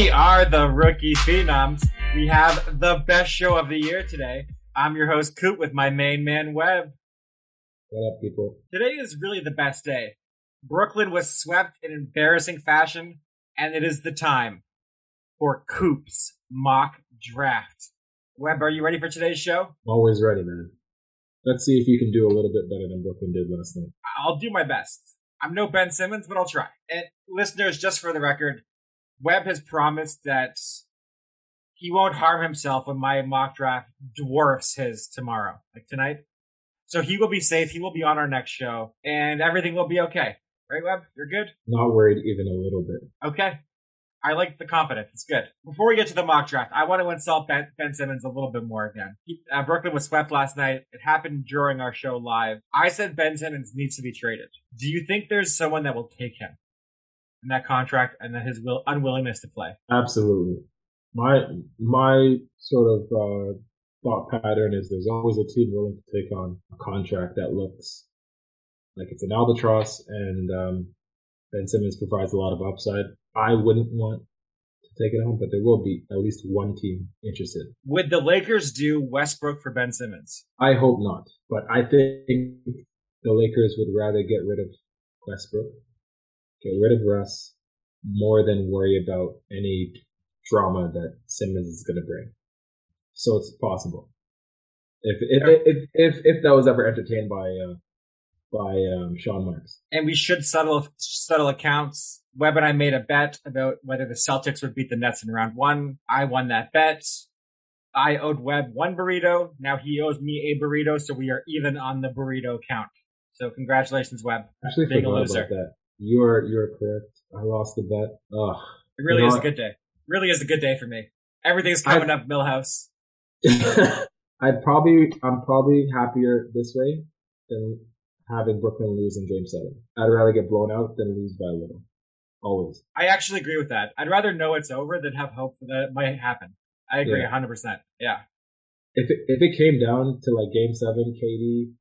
We are the Rookie Phenoms. We have the best show of the year today. I'm your host, Coop, with my main man, Webb. What up, people? Today is really the best day. Brooklyn was swept in embarrassing fashion, and it is the time for Coop's mock draft. Webb, are you ready for today's show? Always ready, man. Let's see if you can do a little bit better than Brooklyn did last night. I'll do my best. I'm no Ben Simmons, but I'll try. And listeners, just for the record, Webb has promised that he won't harm himself when my mock draft dwarfs his tomorrow, like tonight. So he will be safe. He will be on our next show, and everything will be okay. Right, Webb? You're good? Not worried even a little bit. Okay. I like the confidence. It's good. Before we get to the mock draft, I want to insult Ben, ben Simmons a little bit more again. He, uh, Brooklyn was swept last night. It happened during our show live. I said Ben Simmons needs to be traded. Do you think there's someone that will take him in that contract and then his will, unwillingness to play? Absolutely. My my sort of uh, thought pattern is there's always a team willing to take on a contract that looks like it's an albatross, and um, Ben Simmons provides a lot of upside. I wouldn't want to take it on, but there will be at least one team interested. Would the Lakers do Westbrook for Ben Simmons? I hope not, but I think the Lakers would rather get rid of Westbrook, get rid of Russ, more than worry about any drama that Simmons is going to bring. So it's possible. If if, if if if that was ever entertained by uh, by um, Sean Marks. And we should settle settle accounts. Webb and I made a bet about whether the Celtics would beat the Nets in round one. I won that bet. I owed Webb one burrito. Now he owes me a burrito, so we are even on the burrito count. So congratulations, Webb. Actually, being a loser. About that. You are you are correct. I lost the bet. Ugh. It really you is a good day. Really is a good day for me. Everything's coming I, up, Milhouse. I probably I'm probably happier this way than having Brooklyn lose in Game Seven. I'd rather get blown out than lose by a little. Always. I actually agree with that. I'd rather know it's over than have hope that it might happen. I agree, hundred yeah. percent. Yeah. If it, if it came down to like Game Seven, KD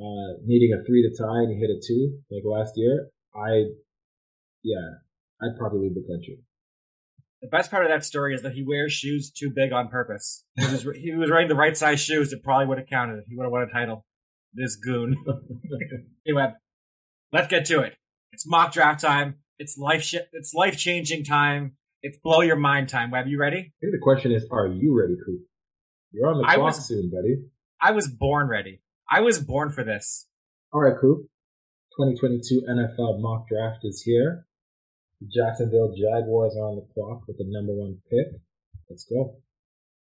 uh, needing a three to tie and he hit a two like last year, I yeah, I'd probably leave the country. The best part of that story is that he wears shoes too big on purpose. He was, he was wearing the right size shoes. It probably would have counted. He would have won a title this goon. anyway, let's get to it. It's mock draft time. It's life sh- it's life changing time. It's blow your mind time. Webb, you ready? I think the question is, are you ready, Coop? You're on the clock was, soon, buddy. I was born ready. I was born for this. All right, Coop. 2022 NFL mock draft is here. The Jacksonville Jaguars are on the clock with the number one pick. Let's go.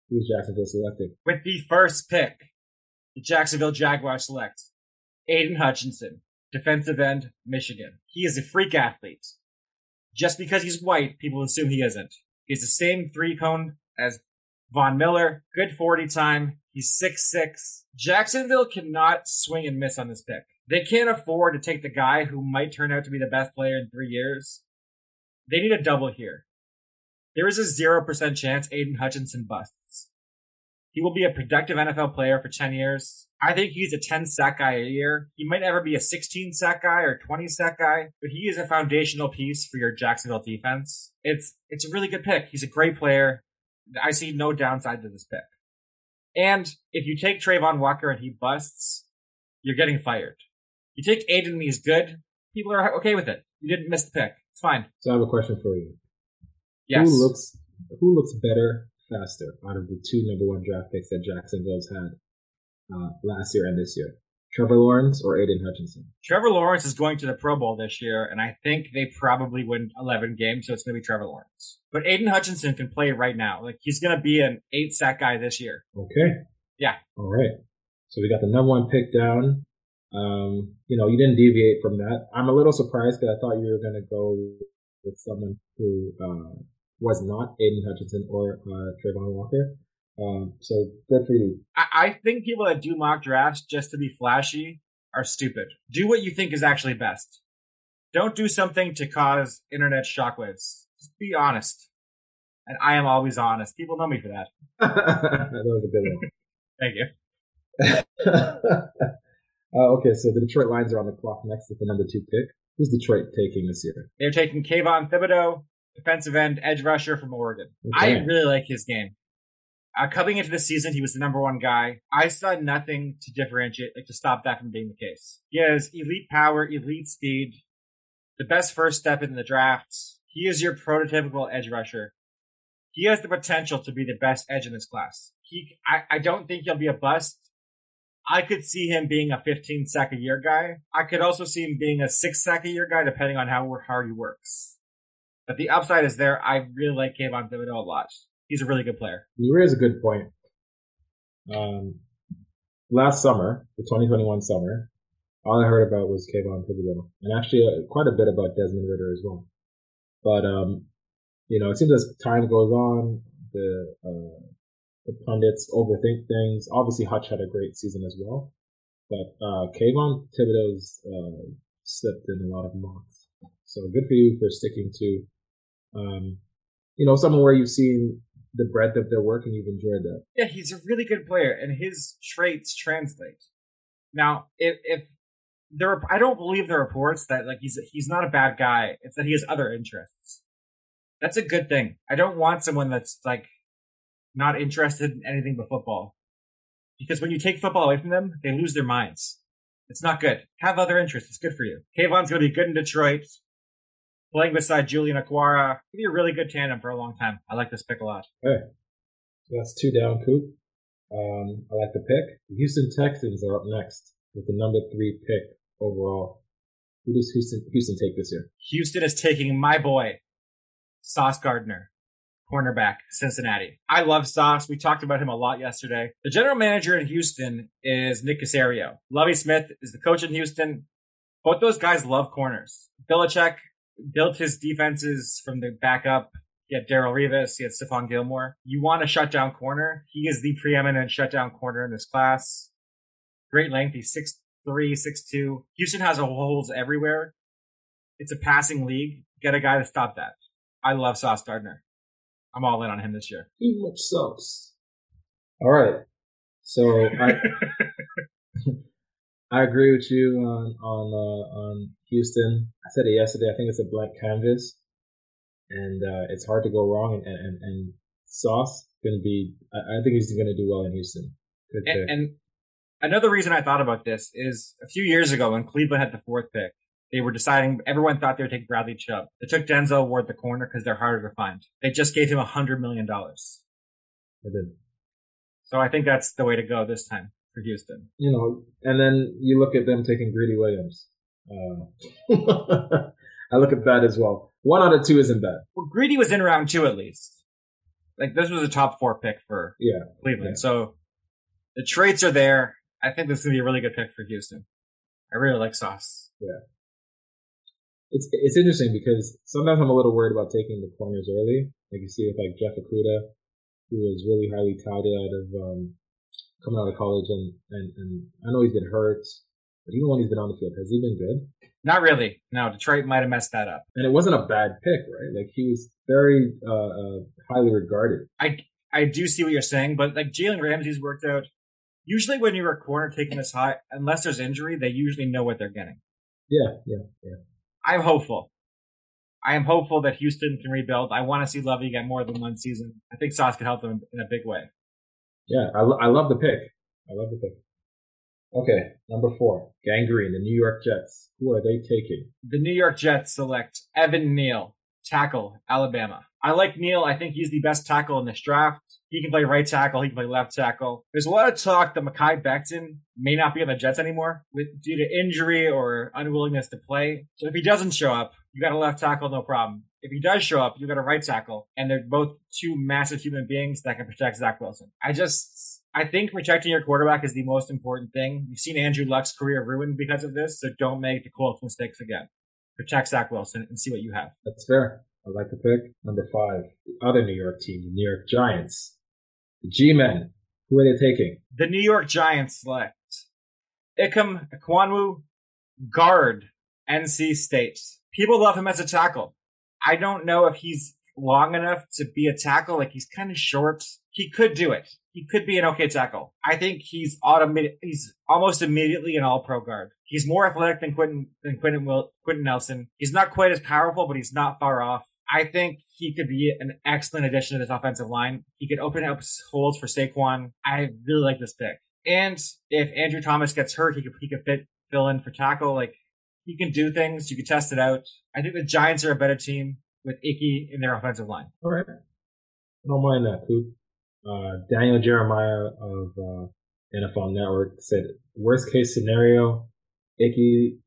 Who's Jacksonville selecting? With the first pick the Jacksonville Jaguars select Aidan Hutchinson, defensive end, Michigan. He is a freak athlete. Just because he's white, people assume he isn't. He's the same three cone as Von Miller, good 40 time. He's six six. Jacksonville cannot swing and miss on this pick. They can't afford to take the guy who might turn out to be the best player in three years. They need a double here. There is a 0% chance Aidan Hutchinson busts. He will be a productive NFL player for 10 years. I think he's a 10 sack guy a year. He might never be a 16 sack guy or 20 sack guy, but he is a foundational piece for your Jacksonville defense. It's, it's a really good pick. He's a great player. I see no downside to this pick. And if you take Travon Walker and he busts, you're getting fired. You take Aidan and he's good, people are okay with it. You didn't miss the pick. It's fine. So I have a question for you. Yes. Who looks who looks better faster out of the two number one draft picks that Jacksonville's had uh, last year and this year? Trevor Lawrence or Aidan Hutchinson? Trevor Lawrence is going to the Pro Bowl this year, and I think they probably win 11 games, so it's going to be Trevor Lawrence. But Aidan Hutchinson can play right now. Like, he's going to be an eight sack guy this year. Okay. Yeah. All right. So we got the number one pick down. Um, you know, you didn't deviate from that. I'm a little surprised because I thought you were going to go with someone who uh, was not Aidan Hutchinson or uh, Travon Walker. Um, so good for you. I, I think people that do mock drafts just to be flashy are stupid. Do what you think is actually best. Don't do something to cause internet shockwaves. Just be honest. And I am always honest. People know me for that. that was a good one. Thank you. uh, okay, so the Detroit Lions are on the clock next with the number two pick. Who's Detroit taking this year? They're taking Kayvon Thibodeaux, defensive end, edge rusher from Oregon. I really like his game. Uh, coming into the season, he was the number one guy. I saw nothing to differentiate, like to stop that from being the case. He has elite power, elite speed, the best first step in the draft. He is your prototypical edge rusher. He has the potential to be the best edge in this class. He, I, I don't think he'll be a bust. I could see him being a 15 sack a year guy. I could also see him being a six sack a year guy, depending on how hard he works. But the upside is there. I really like Kayvon Thibodeaux a lot. He's a really good player. You raise a good point. Um, last summer, the 2021 summer, all I heard about was Kayvon Thibodeaux, and actually uh, quite a bit about Desmond Ridder as well. But um, you know, it seems as time goes on, the uh, the pundits overthink things. Obviously, Hutch had a great season as well, but uh, Kayvon Thibodeaux's uh, slipped in a lot of mocks. So good for you for sticking to, um, you know, someone where you've seen the breadth of their work and you've enjoyed that. Yeah, he's a really good player, and his traits translate. Now, if if there, are, I don't believe the reports that like he's he's not a bad guy. It's that he has other interests. That's a good thing. I don't want someone that's like not interested in anything but football, because when you take football away from them, they lose their minds. It's not good. Have other interests. It's good for you. Kayvon's going to be good in Detroit. Playing beside Julian Okwara, could be a really good tandem for a long time. I like this pick a lot. Hey, that's two down, Coop. Um, I like the pick. The Houston Texans are up next with the number three pick overall. Who does Houston Houston take this year? Houston is taking my boy, Sauce Gardner, cornerback, Cincinnati. I love Sauce. We talked about him a lot yesterday. The general manager in Houston is Nick Caserio. Lovie Smith is the coach in Houston. Both those guys love corners. Belichick built his defenses from the back up. He had Darrelle Revis. He had Stephon Gilmore. You want a shutdown corner. He is the preeminent shutdown corner in this class. Great length. He's 6'3", 6'2". Houston has holes everywhere. It's a passing league. Get a guy to stop that. I love Sauce Gardner. I'm all in on him this year. He much sauce. All right. So I I agree with you on on uh, on Houston. I said it yesterday. I think it's a blank canvas, and uh, it's hard to go wrong. And and, and Sauce going to be. I, I think he's going to do well in Houston. Good. And, and another reason I thought about this is a few years ago when Cleveland had the fourth pick, they were deciding, everyone thought they would take Bradley Chubb. They took Denzel Ward the corner because they're harder to find. They just gave him a hundred million dollars. I did. So I think that's the way to go this time for Houston. You know, and then you look at them taking Greedy Williams. Uh, I look at that as well. One out of two isn't bad. Well, Greedy was in round two at least. Like this was a top four pick for Yeah. Cleveland. Yeah. So the traits are there. I think this is gonna be a really good pick for Houston. I really like Sauce. It's it's interesting because sometimes I'm a little worried about taking the corners early. Like you see with like Jeff Okudah, who was really highly touted out of um, coming out of college, and, and and I know he's been hurt, but even when he's been on the field, has he been good? Not really. No, Detroit might have messed that up. And it wasn't a bad pick, right? Like he was very uh, uh, highly regarded. I I do see what you're saying, but like Jalen Ramsey's worked out. Usually, when you're a corner taking this high, unless there's injury, they usually know what they're getting. Yeah, yeah, yeah. I'm hopeful. I am hopeful that Houston can rebuild. I want to see Lovie get more than one season. I think Sauce can help them in a big way. Yeah, I, lo- I love the pick. I love the pick. Okay, number four, Gang Green, the New York Jets. Who are they taking? The New York Jets select Evan Neal, tackle, Alabama. I like Neal. I think he's the best tackle in this draft. He can play right tackle. He can play left tackle. There's a lot of talk that Mekhi Becton may not be on the Jets anymore with, due to injury or unwillingness to play. So if he doesn't show up, you got a left tackle, no problem. If he does show up, you got a right tackle, and they're both two massive human beings that can protect Zach Wilson. I just, I think protecting your quarterback is the most important thing. You've seen Andrew Luck's career ruined because of this, so don't make the Colts mistakes again. Protect Zach Wilson and see what you have. That's fair. I like the pick. Number five, the other New York team, the New York Giants. The G-Men. Who are they taking? The New York Giants select Ikem Ekwonu, guard, NC State. People love him as a tackle. I don't know if he's long enough to be a tackle. Like he's kind of short. He could do it. He could be an okay tackle. I think he's automated. He's almost immediately an all-pro guard. He's more athletic than Quenton than Quenton Will Quenton Nelson. He's not quite as powerful, but he's not far off. I think he could be an excellent addition to this offensive line. He could open up holes for Saquon. I really like this pick. And if Andrew Thomas gets hurt, he could he could fit fill in for tackle. Like he can do things. You can test it out. I think the Giants are a better team with Ickey in their offensive line. All right. Don't mind that, Coop. Uh, Daniel Jeremiah of uh, NFL Network said, worst case scenario, Ickey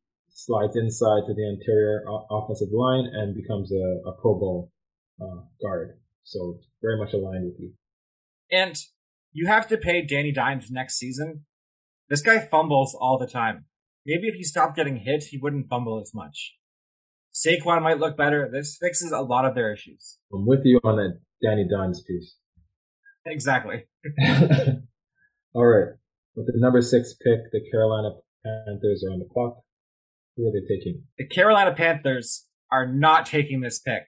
slides inside to the interior offensive line and becomes a, a Pro Bowl uh, guard. So very much aligned with you. And you have to pay Danny Dimes next season. This guy fumbles all the time. Maybe if he stopped getting hit, he wouldn't fumble as much. Saquon might look better. This fixes a lot of their issues. I'm with you on that Danny Dimes piece. Exactly. All right. With the number six pick, the Carolina Panthers are on the clock. Who are they taking? The Carolina Panthers are not taking this pick.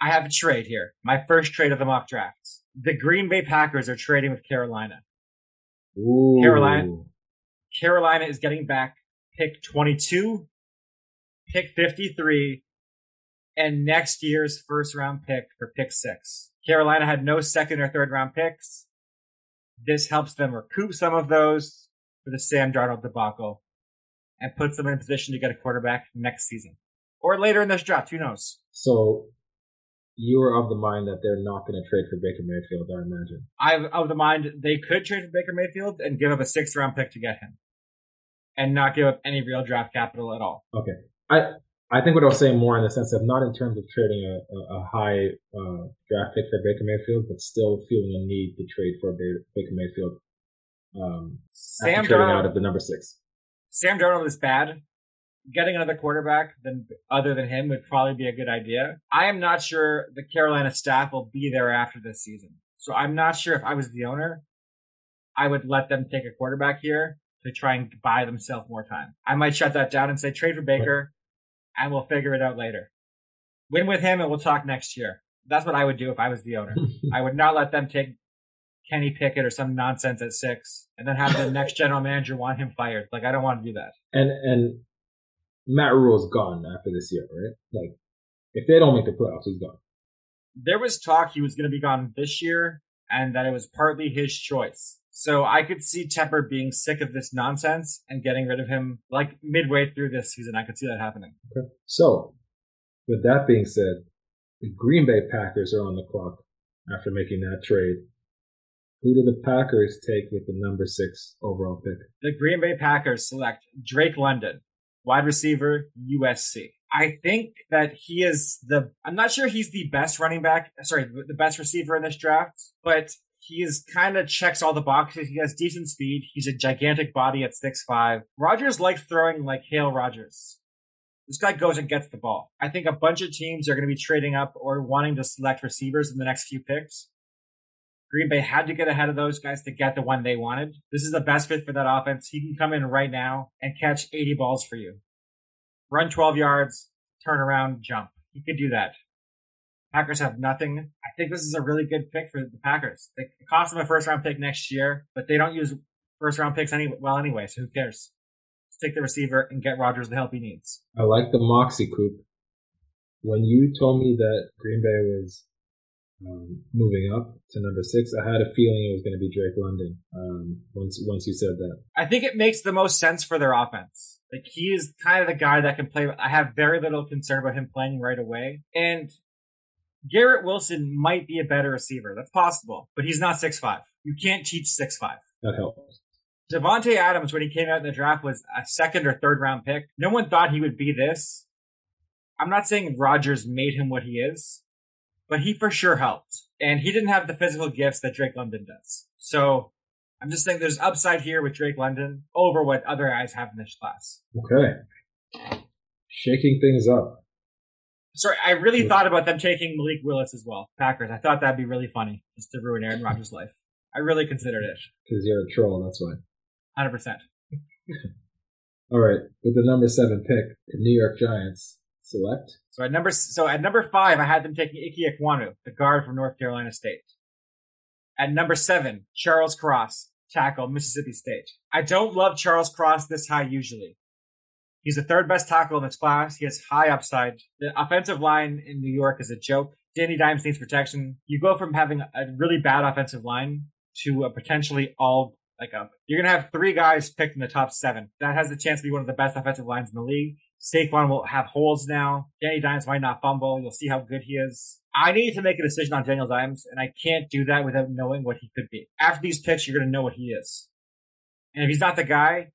I have a trade here. My first trade of the mock drafts. The Green Bay Packers are trading with Carolina. Ooh. Carolina. Carolina is getting back pick 22, pick 53, and next year's first round pick for pick six. Carolina had no second or third round picks. This helps them recoup some of those for the Sam Darnold debacle and puts them in a position to get a quarterback next season or later in this draft. Who knows? So you are of the mind that they're not going to trade for Baker Mayfield, I imagine. I'm of the mind they could trade for Baker Mayfield and give up a sixth round pick to get him and not give up any real draft capital at all. Okay. I I think what I was saying more in the sense of not in terms of trading a, a, a high uh, draft pick for Baker Mayfield, but still feeling a need to trade for Baker Mayfield. Um, Sam trading Darnold, out of the number six. Sam Darnold is bad. Getting another quarterback than other than him would probably be a good idea. I am not sure the Carolina staff will be there after this season. So I'm not sure if I was the owner, I would let them take a quarterback here to try and buy themselves more time. I might shut that down and say trade for Baker and we'll figure it out later. Win with him and we'll talk next year. That's what I would do if I was the owner. I would not let them take Kenny Pickett or some nonsense at six and then have the next general manager want him fired. Like I don't want to do that. And and Matt Rhule's gone after this year, right? Like if they don't make the playoffs, he's gone. There was talk he was going to be gone this year and that it was partly his choice. So I could see Tepper being sick of this nonsense and getting rid of him like midway through this season. I could see that happening. Okay. So, with that being said, the Green Bay Packers are on the clock after making that trade. Who do the Packers take with the number six overall pick? The Green Bay Packers select Drake London, wide receiver, USC. I think that he is the, I'm not sure he's the best running back, sorry, the best receiver in this draft, but he is kind of checks all the boxes. He has decent speed. He's a gigantic body at six five. Rodgers likes throwing like Hale Rogers. This guy goes and gets the ball. I think a bunch of teams are going to be trading up or wanting to select receivers in the next few picks. Green Bay had to get ahead of those guys to get the one they wanted. This is the best fit for that offense. He can come in right now and catch 80 balls for you. Run 12 yards, turn around, jump. He could do that. Packers have nothing. I think this is a really good pick for the Packers. It cost them a first round pick next year, but they don't use first round picks any well anyway, so who cares? Take the receiver and get Rodgers the help he needs. I like the moxie coop. When you told me that Green Bay was um, moving up to number six, I had a feeling it was going to be Drake London. Um, once once you said that, I think it makes the most sense for their offense. Like he is kind of the guy that can play. I have very little concern about him playing right away, and Garrett Wilson might be a better receiver. That's possible, but he's not six five. You can't teach six five. That helps. Davante Adams, when he came out in the draft, was a second or third round pick. No one thought he would be this. I'm not saying Rodgers made him what he is, but he for sure helped. And he didn't have the physical gifts that Drake London does. So I'm just saying there's upside here with Drake London over what other guys have in this class. Okay. Shaking things up. Sorry, I really thought about them taking Malik Willis as well. Packers. I thought that'd be really funny, just to ruin Aaron Rodgers' life. I really considered it. Because you're a troll, that's why. Hundred percent. All right, with the number seven pick, the New York Giants select. So at number so at number five, I had them taking Ike Ekwonu, the guard from North Carolina State. At number seven, Charles Cross, tackle, Mississippi State. I don't love Charles Cross this high usually. He's the third best tackle in this class. He has high upside. The offensive line in New York is a joke. Danny Dimes needs protection. You go from having a really bad offensive line to a potentially all like a you're gonna have three guys picked in the top seven. That has the chance to be one of the best offensive lines in the league. Saquon will have holes now. Danny Dimes might not fumble. You'll see how good he is. I need to make a decision on Daniel Dimes, and I can't do that without knowing what he could be. After these picks, you're gonna know what he is. And if he's not the guy,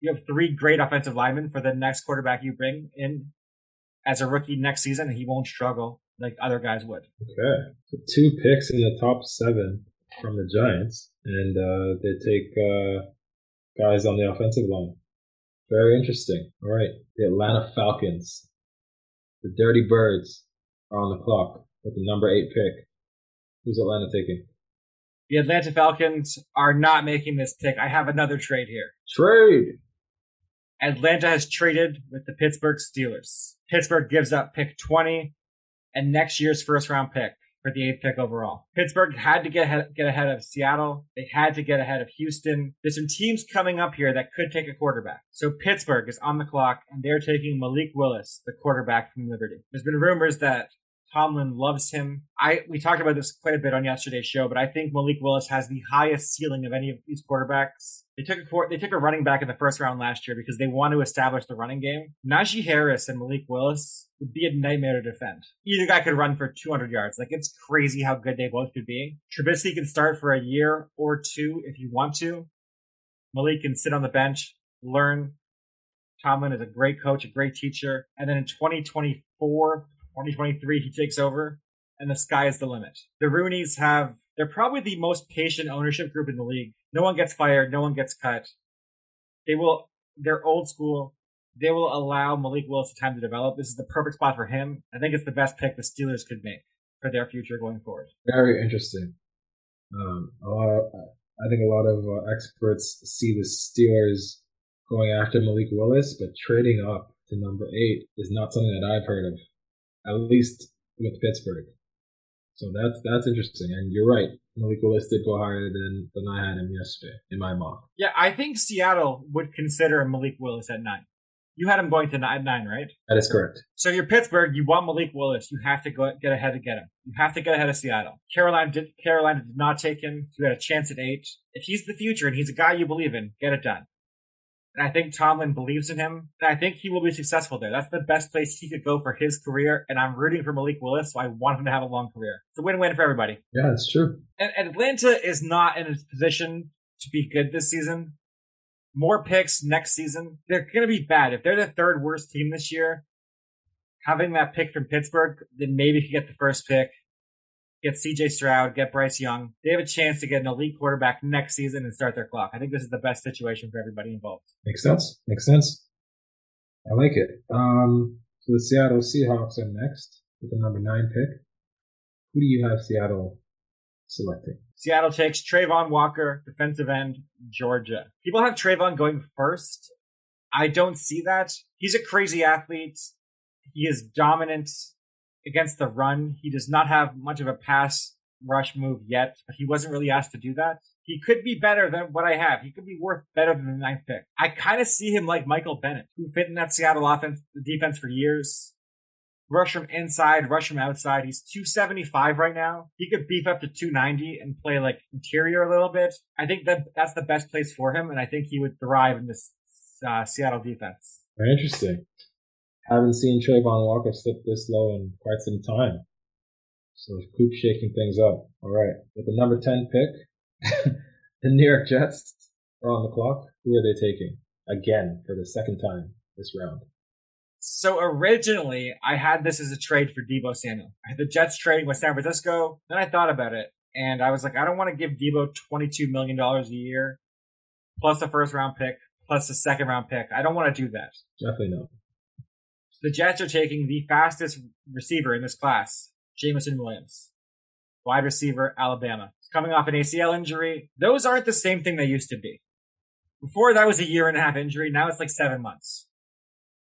you have three great offensive linemen for the next quarterback you bring in as a rookie next season, he won't struggle like other guys would. Okay. So two picks in the top seven from the Giants, and uh, they take uh, guys on the offensive line. Very interesting. All right. The Atlanta Falcons, the Dirty Birds are on the clock with the number eight pick. Who's Atlanta taking? The Atlanta Falcons are not making this pick. I have another trade here. Trade. Atlanta has traded with the Pittsburgh Steelers. Pittsburgh gives up pick 20 and next year's first round pick for the eighth pick overall. Pittsburgh had to get ahead, get ahead of Seattle. They had to get ahead of Houston. There's some teams coming up here that could take a quarterback. So Pittsburgh is on the clock and they're taking Malik Willis, the quarterback from Liberty. There's been rumors that Tomlin loves him. I we talked about this quite a bit on yesterday's show, but I think Malik Willis has the highest ceiling of any of these quarterbacks. They took a they took a running back in the first round last year because they want to establish the running game. Najee Harris and Malik Willis would be a nightmare to defend. Either guy could run for 200 yards. Like it's crazy how good they both could be. Trubisky can start for a year or two if you want to. Malik can sit on the bench, learn. Tomlin is a great coach, a great teacher. And then in 2024, 2023, he takes over, and the sky is the limit. The Rooneys have, they're probably the most patient ownership group in the league. No one gets fired, no one gets cut. They will, they're old school. They will allow Malik Willis time to develop. This is the perfect spot for him. I think it's the best pick the Steelers could make for their future going forward. Very interesting. Um, a lot of, I think a lot of uh, experts see the Steelers going after Malik Willis, but trading up to number eight is not something that I've heard of at least with Pittsburgh. So that's that's interesting, and you're right. Malik Willis did go higher than than I had him yesterday in my mock. Yeah, I think Seattle would consider Malik Willis at nine. You had him going to nine, nine, right? That is correct. So you're Pittsburgh. You want Malik Willis. You have to go get ahead to get him. You have to get ahead of Seattle. Carolina did. Carolina did not take him. So you had a chance at eight. If he's the future and he's a guy you believe in, get it done. And I think Tomlin believes in him. And I think he will be successful there. That's the best place he could go for his career. And I'm rooting for Malik Willis, so I want him to have a long career. It's a win-win for everybody. Yeah, it's true. And Atlanta is not in a position to be good this season. More picks next season. They're going to be bad. If they're the third worst team this year, having that pick from Pittsburgh, then maybe you get the first pick get CJ Stroud, get Bryce Young. They have a chance to get an elite quarterback next season and start their clock. I think this is the best situation for everybody involved. Makes sense. Makes sense. I like it. Um, so the Seattle Seahawks are next with the number nine pick. Who do you have Seattle selecting? Seattle takes Travon Walker, defensive end, Georgia. People have Travon going first. I don't see that. He's a crazy athlete. He is dominant against the run. He does not have much of a pass rush move yet, but he wasn't really asked to do that. He could be better than what I have. He could be worth better than the ninth pick. I kind of see him like Michael Bennett, who fit in that Seattle offense, the defense for years. Rush from inside, rush from outside. He's 275 right now. He could beef up to 290 and play like interior a little bit. I think that that's the best place for him, and I think he would thrive in this uh, Seattle defense. Very interesting. Haven't seen Travon Walker slip this low in quite some time. So Coop shaking things up. All right. With the number 10 pick, the New York Jets are on the clock. Who are they taking? Again, for the second time this round. So originally, I had this as a trade for Deebo Samuel. I had the Jets trading with San Francisco. Then I thought about it, and I was like, I don't want to give Deebo $22 million a year, plus a first round pick, plus a second round pick. I don't want to do that. Definitely not the Jets are taking the fastest receiver in this class, Jameson Williams, wide receiver, Alabama. He's coming off an ACL injury. Those aren't the same thing they used to be. Before that was a year and a half injury. Now it's like seven months.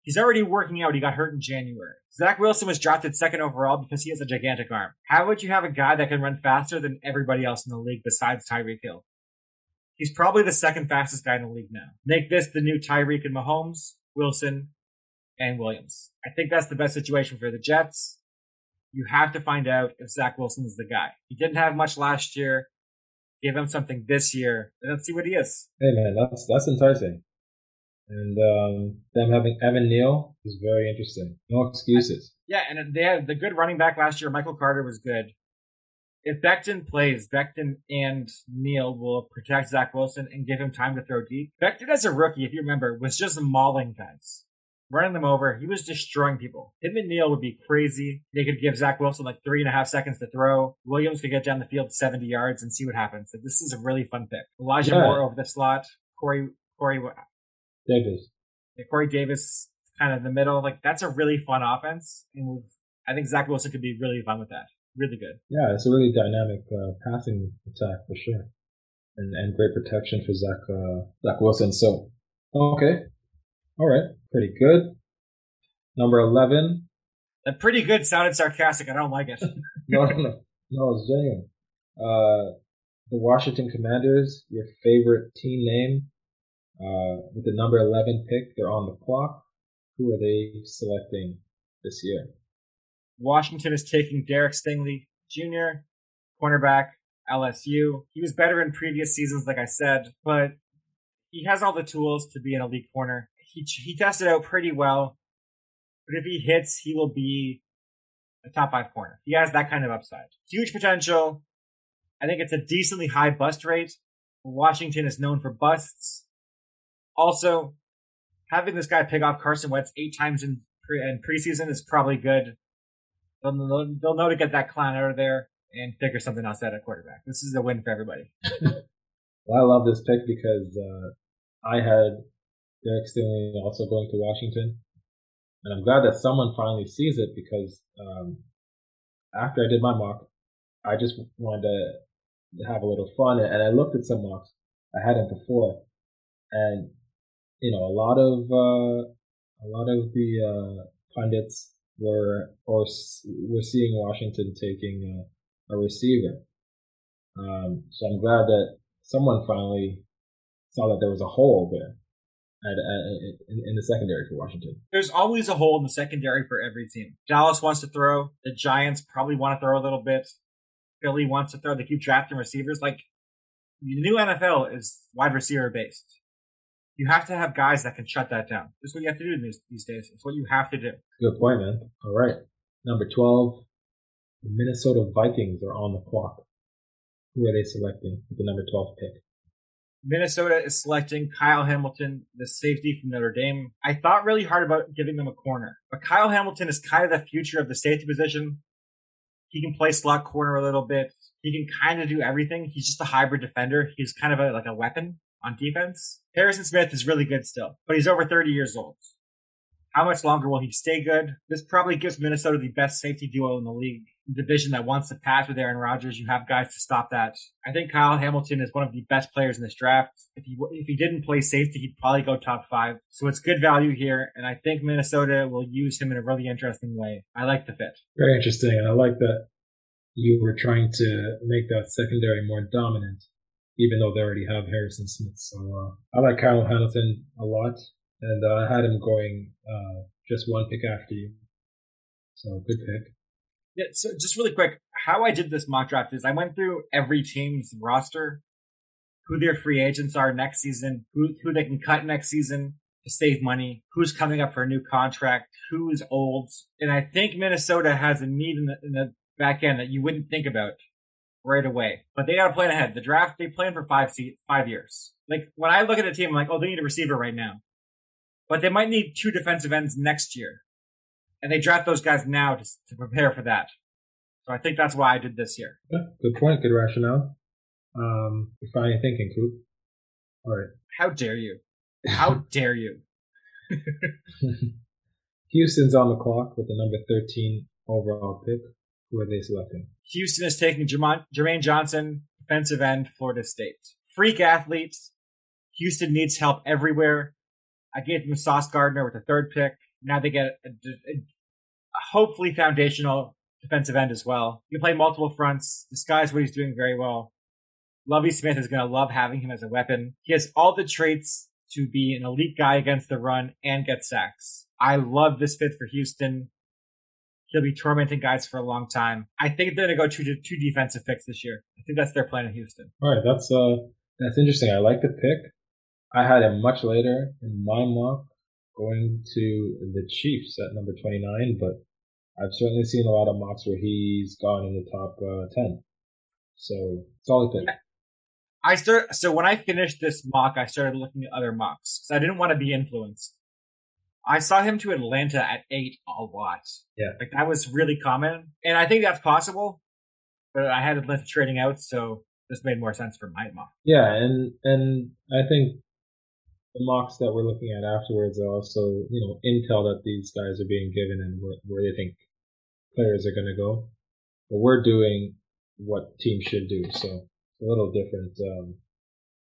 He's already working out. He got hurt in January. Zach Wilson was drafted second overall because he has a gigantic arm. How would you have a guy that can run faster than everybody else in the league besides Tyreek Hill? He's probably the second fastest guy in the league now. Make this the new Tyreek and Mahomes Wilson, and Williams. I think that's the best situation for the Jets. You have to find out if Zach Wilson is the guy. He didn't have much last year. Give him something this year, and let's see what he is. Hey man, that's that's enticing. And um, them having Evan Neal is very interesting. No excuses. Yeah, and they had the good running back last year. Michael Carter was good. If Becton plays, Becton and Neal will protect Zach Wilson and give him time to throw deep. Becton, as a rookie, if you remember, was just mauling guys, running them over. He was destroying people. Him and Neal would be crazy. They could give Zach Wilson like three and a half seconds to throw. Williams could get down the field 70 yards and see what happens. So this is a really fun pick. Elijah Yeah. Moore over the slot. Corey, Corey, Davis. yeah, Corey Davis kind of in the middle. Like that's a really fun offense, and I think Zach Wilson could be really fun with that. Really good. Yeah, it's a really dynamic uh, passing attack for sure, and and great protection for Zach uh, Zach Wilson. So okay, all right, pretty good. Number eleven. That pretty good sounded sarcastic. I don't like it. No, no, no, no, it's genuine. Uh, the Washington Commanders, your favorite team name, uh, with the number eleven pick. They're on the clock. Who are they selecting this year? Washington is taking Derek Stingley Jr., cornerback, LSU. He was better in previous seasons, like I said, but he has all the tools to be an elite corner. He he tested out pretty well, but if he hits, he will be a top five corner. He has that kind of upside. Huge potential. I think it's a decently high bust rate. Washington is known for busts. Also, having this guy pick off Carson Wentz eight times in, pre- in preseason is probably good. They'll they'll know to get that clown out of there and figure something else out at quarterback. This is a win for everybody. Well, I love this pick because uh, I had Derek Stingley also going to Washington, and I'm glad that someone finally sees it because um, after I did my mock, I just wanted to have a little fun, and I looked at some mocks I had him before, and you know a lot of uh, a lot of the uh, pundits were or were seeing Washington taking uh, a receiver. Um, so I'm glad that someone finally saw that there was a hole there at, at, in, in the secondary for Washington. There's always a hole in the secondary for every team. Dallas wants to throw. The Giants probably want to throw a little bit. Philly wants to throw. They keep drafting receivers. Like the new NFL is wide receiver based. You have to have guys that can shut that down. This is what you have to do these, these days. It's what you have to do. Good point, man. All right. Number 12, the Minnesota Vikings are on the clock. Who are they selecting with the number 12 pick? Minnesota is selecting Kyle Hamilton, the safety from Notre Dame. I thought really hard about giving them a corner, but Kyle Hamilton is kind of the future of the safety position. He can play slot corner a little bit. He can kind of do everything. He's just a hybrid defender. He's kind of a, like a weapon on defense. Harrison Smith is really good still, but he's over 30 years old. How much longer will he stay good? This probably gives Minnesota the best safety duo in the league. Division that wants to pass with Aaron Rodgers, you have guys to stop that. I think Kyle Hamilton is one of the best players in this draft. If he if he didn't play safety, he'd probably go top five. So it's good value here, and I think Minnesota will use him in a really interesting way. I like the fit. Very interesting. And I like that you were trying to make that secondary more dominant, even though they already have Harrison Smith. So uh, I like Kyle Hamilton a lot. And uh, I had him going uh, just one pick after you. So good pick. Yeah, so just really quick, how I did this mock draft is I went through every team's roster, who their free agents are next season, who who they can cut next season to save money, who's coming up for a new contract, who's old, and I think Minnesota has a need in the, in the back end that you wouldn't think about right away. But they got to plan ahead. The draft they plan for five se- five years. Like when I look at a team, I'm like, oh, they need a receiver right now, but they might need two defensive ends next year and they draft those guys now to, to prepare for that. So I think that's why I did this year. Yeah, good point. Good rationale. Um, you're fine thinking, Coop. All right. How dare you? How dare you? Houston's on the clock with the number 13 overall pick. Who are they selecting? Houston is taking Jermaine, Jermaine Johnson, defensive end, Florida State. Freak athletes. Houston needs help everywhere. I gave them Sauce Gardner with the third pick. Now they get a, a, a hopefully foundational defensive end as well. You play multiple fronts. This guy's what he's doing very well. Lovie Smith is going to love having him as a weapon. He has all the traits to be an elite guy against the run and get sacks. I love this fit for Houston. He'll be tormenting guys for a long time. I think they're going to go two two defensive picks this year. I think that's their plan in Houston. All right, that's uh that's interesting. I like the pick. I had him much later in my mock going to the Chiefs at number 29, but I've certainly seen a lot of mocks where he's gone in the top uh, 10. So, solid pick. I start so when I finished this mock, I started looking at other mocks because I didn't want to be influenced. I saw him to Atlanta at eight a lot. Yeah. Like that was really common. And I think that's possible. But I had Atlanta trading out, so this made more sense for my mock. Yeah, and and I think the mocks that we're looking at afterwards are also, you know, intel that these guys are being given and where, where they think players are going to go. But we're doing what teams should do, so a little different um,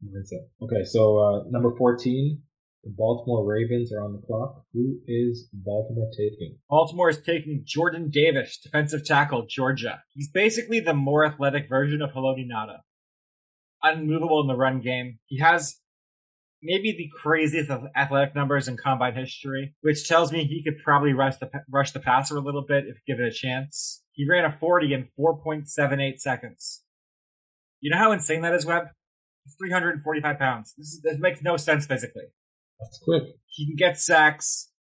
mindset. Okay, so uh, number 14, the Baltimore Ravens are on the clock. Who is Baltimore taking? Baltimore is taking Jordan Davis, defensive tackle, Georgia. He's basically the more athletic version of Haloti Ngata. Unmovable in the run game. He has maybe the craziest of athletic numbers in combine history, which tells me he could probably rush the rush the passer a little bit if given a chance. He ran a 40 in 4.78 seconds. You know how insane that is, Webb? He's 345 pounds. This, is, this makes no sense physically. That's quick. He can get sacks,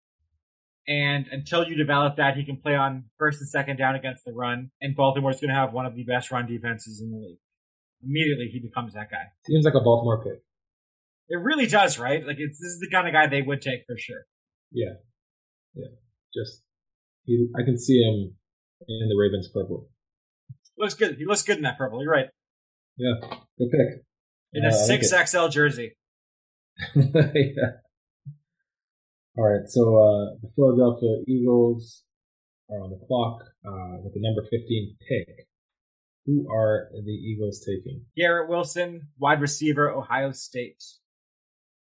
and until you develop that, he can play on first and second down against the run. And Baltimore's going to have one of the best run defenses in the league. Immediately, he becomes that guy. Seems like a Baltimore pick. It really does, right? Like it's this is the kind of guy they would take for sure. Yeah, yeah. Just he, I can see him in the Ravens purple. Looks good. He looks good in that purple. You're right. Yeah, good pick. In a Uh, like six XL jersey. yeah. All right, so uh, the Philadelphia Eagles are on the clock uh, with the number 15 pick. Who are the Eagles taking? Garrett Wilson, wide receiver, Ohio State.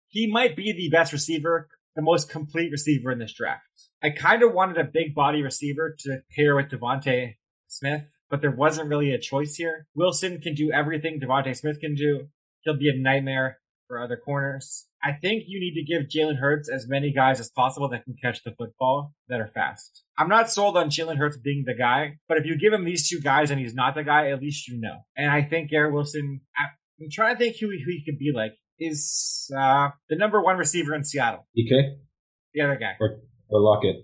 He might be the best receiver, the most complete receiver in this draft. I kind of wanted a big body receiver to pair with DeVonta Smith, but there wasn't really a choice here. Wilson can do everything DeVonta Smith can do. He'll be a nightmare for other corners. I think you need to give Jalen Hurts as many guys as possible that can catch the football that are fast. I'm not sold on Jalen Hurts being the guy, but if you give him these two guys and he's not the guy, at least you know. And I think Garrett Wilson, I'm trying to think who, he- who he could be like, is uh, the number one receiver in Seattle. DK The other guy. or or Lockett?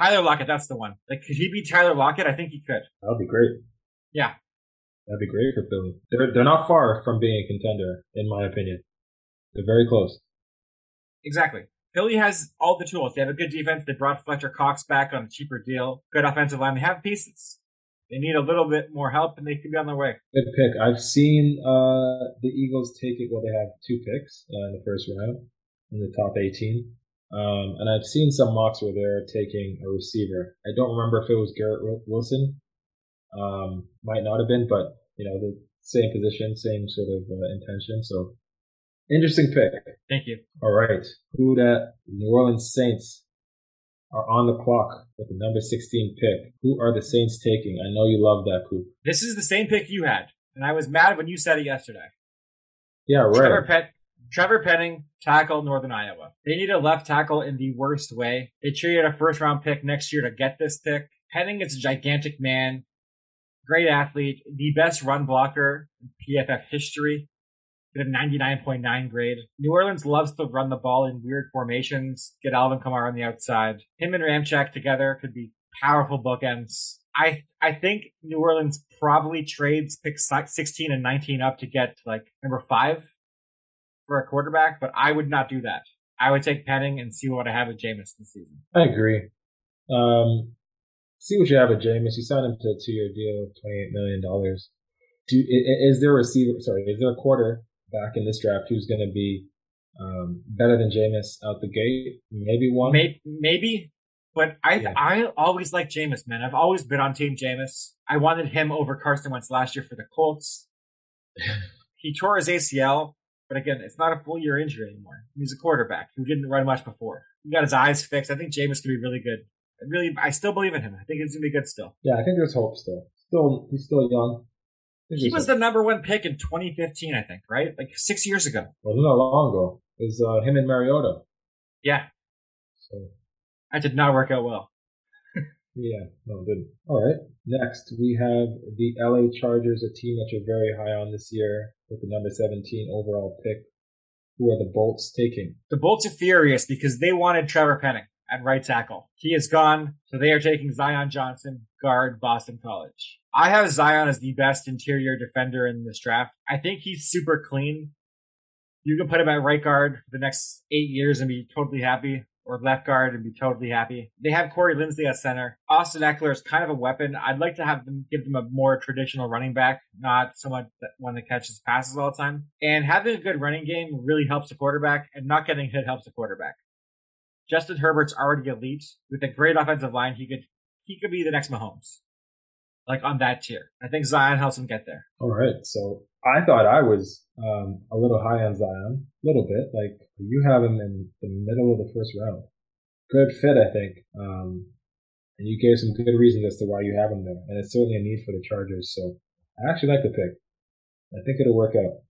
Tyler Lockett, that's the one. Like, could he be Tyler Lockett? I think he could. That would be great. Yeah. That'd be great for Philly. They're they're not far from being a contender, in my opinion. They're very close. Exactly. Philly has all the tools. They have a good defense. They brought Fletcher Cox back on a cheaper deal. Good offensive line. They have pieces. They need a little bit more help, and they could be on their way. Good pick. I've seen uh, the Eagles take it. Well, they have two picks uh, in the first round in the top 18. Um, and I've seen some mocks where they're taking a receiver. I don't remember if it was Garrett Wilson. Um, might not have been, but you know the same position, same sort of uh, intention. So interesting pick. Thank you. All right, who that New Orleans Saints are on the clock with the number 16 pick. Who are the Saints taking? I know you love that, Coop. This is the same pick you had, and I was mad when you said it yesterday. Yeah, right. Trevor Pet, Trevor Penning, tackle Northern Iowa. They need a left tackle in the worst way. They traded a first round pick next year to get this pick. Penning is a gigantic man, great athlete, the best run blocker in PFF history. Get a 99.9 grade. New Orleans loves to run the ball in weird formations. Get Alvin Kamara on the outside. Him and Ramczyk together could be powerful bookends. I I think New Orleans probably trades pick 16 and 19 up to get like number five for a quarterback, but I would not do that. I would take Penning and see what I have with Jameis this season. I agree. Um, see what you have with Jameis. You signed him to a two-year deal, twenty-eight million dollars. Do is there a receiver? Sorry, is there a quarter back in this draft who's going to be um, better than Jameis out the gate? Maybe one. Maybe, maybe, but I Yeah. I always like Jameis, man. I've always been on Team Jameis. I wanted him over Carson Wentz last year for the Colts. he tore his ACL, but again, it's not a full year injury anymore. He's a quarterback who didn't run much before. He got his eyes fixed. I think Jameis could be really good. I really, I still believe in him. I think he's gonna be good still. Yeah, I think there's hope still. Still, he's still young. He was the number one pick in 2015, I think, right? Like six years ago. Wasn't that long ago? It was uh, him and Mariota. Yeah. So That did not work out well. yeah, no, it didn't. All right. Next, we have the LA Chargers, a team that you're very high on this year with the number 17 overall pick. Who are the Bolts taking? The Bolts are furious because they wanted Trevor Penning at right tackle. He is gone, so they are taking Zion Johnson, guard, Boston College. I have Zion as the best interior defender in this draft. I think he's super clean. You can put him at right guard for the next eight years and be totally happy, or left guard and be totally happy. They have Corey Linsley at center. Austin Ekeler is kind of a weapon. I'd like to have them give them a more traditional running back, not someone that one that catches passes all the time. And having a good running game really helps the quarterback, and not getting hit helps the quarterback. Justin Herbert's already elite with a great offensive line. He could he could be the next Mahomes, like on that tier. I think Zion helps him get there. All right. So I thought I was um, a little high on Zion, a little bit. Like you have him in the middle of the first round. Good fit, I think. Um, and you gave some good reasons as to why you have him there, and it's certainly a need for the Chargers. So I actually like the pick. I think it'll work out.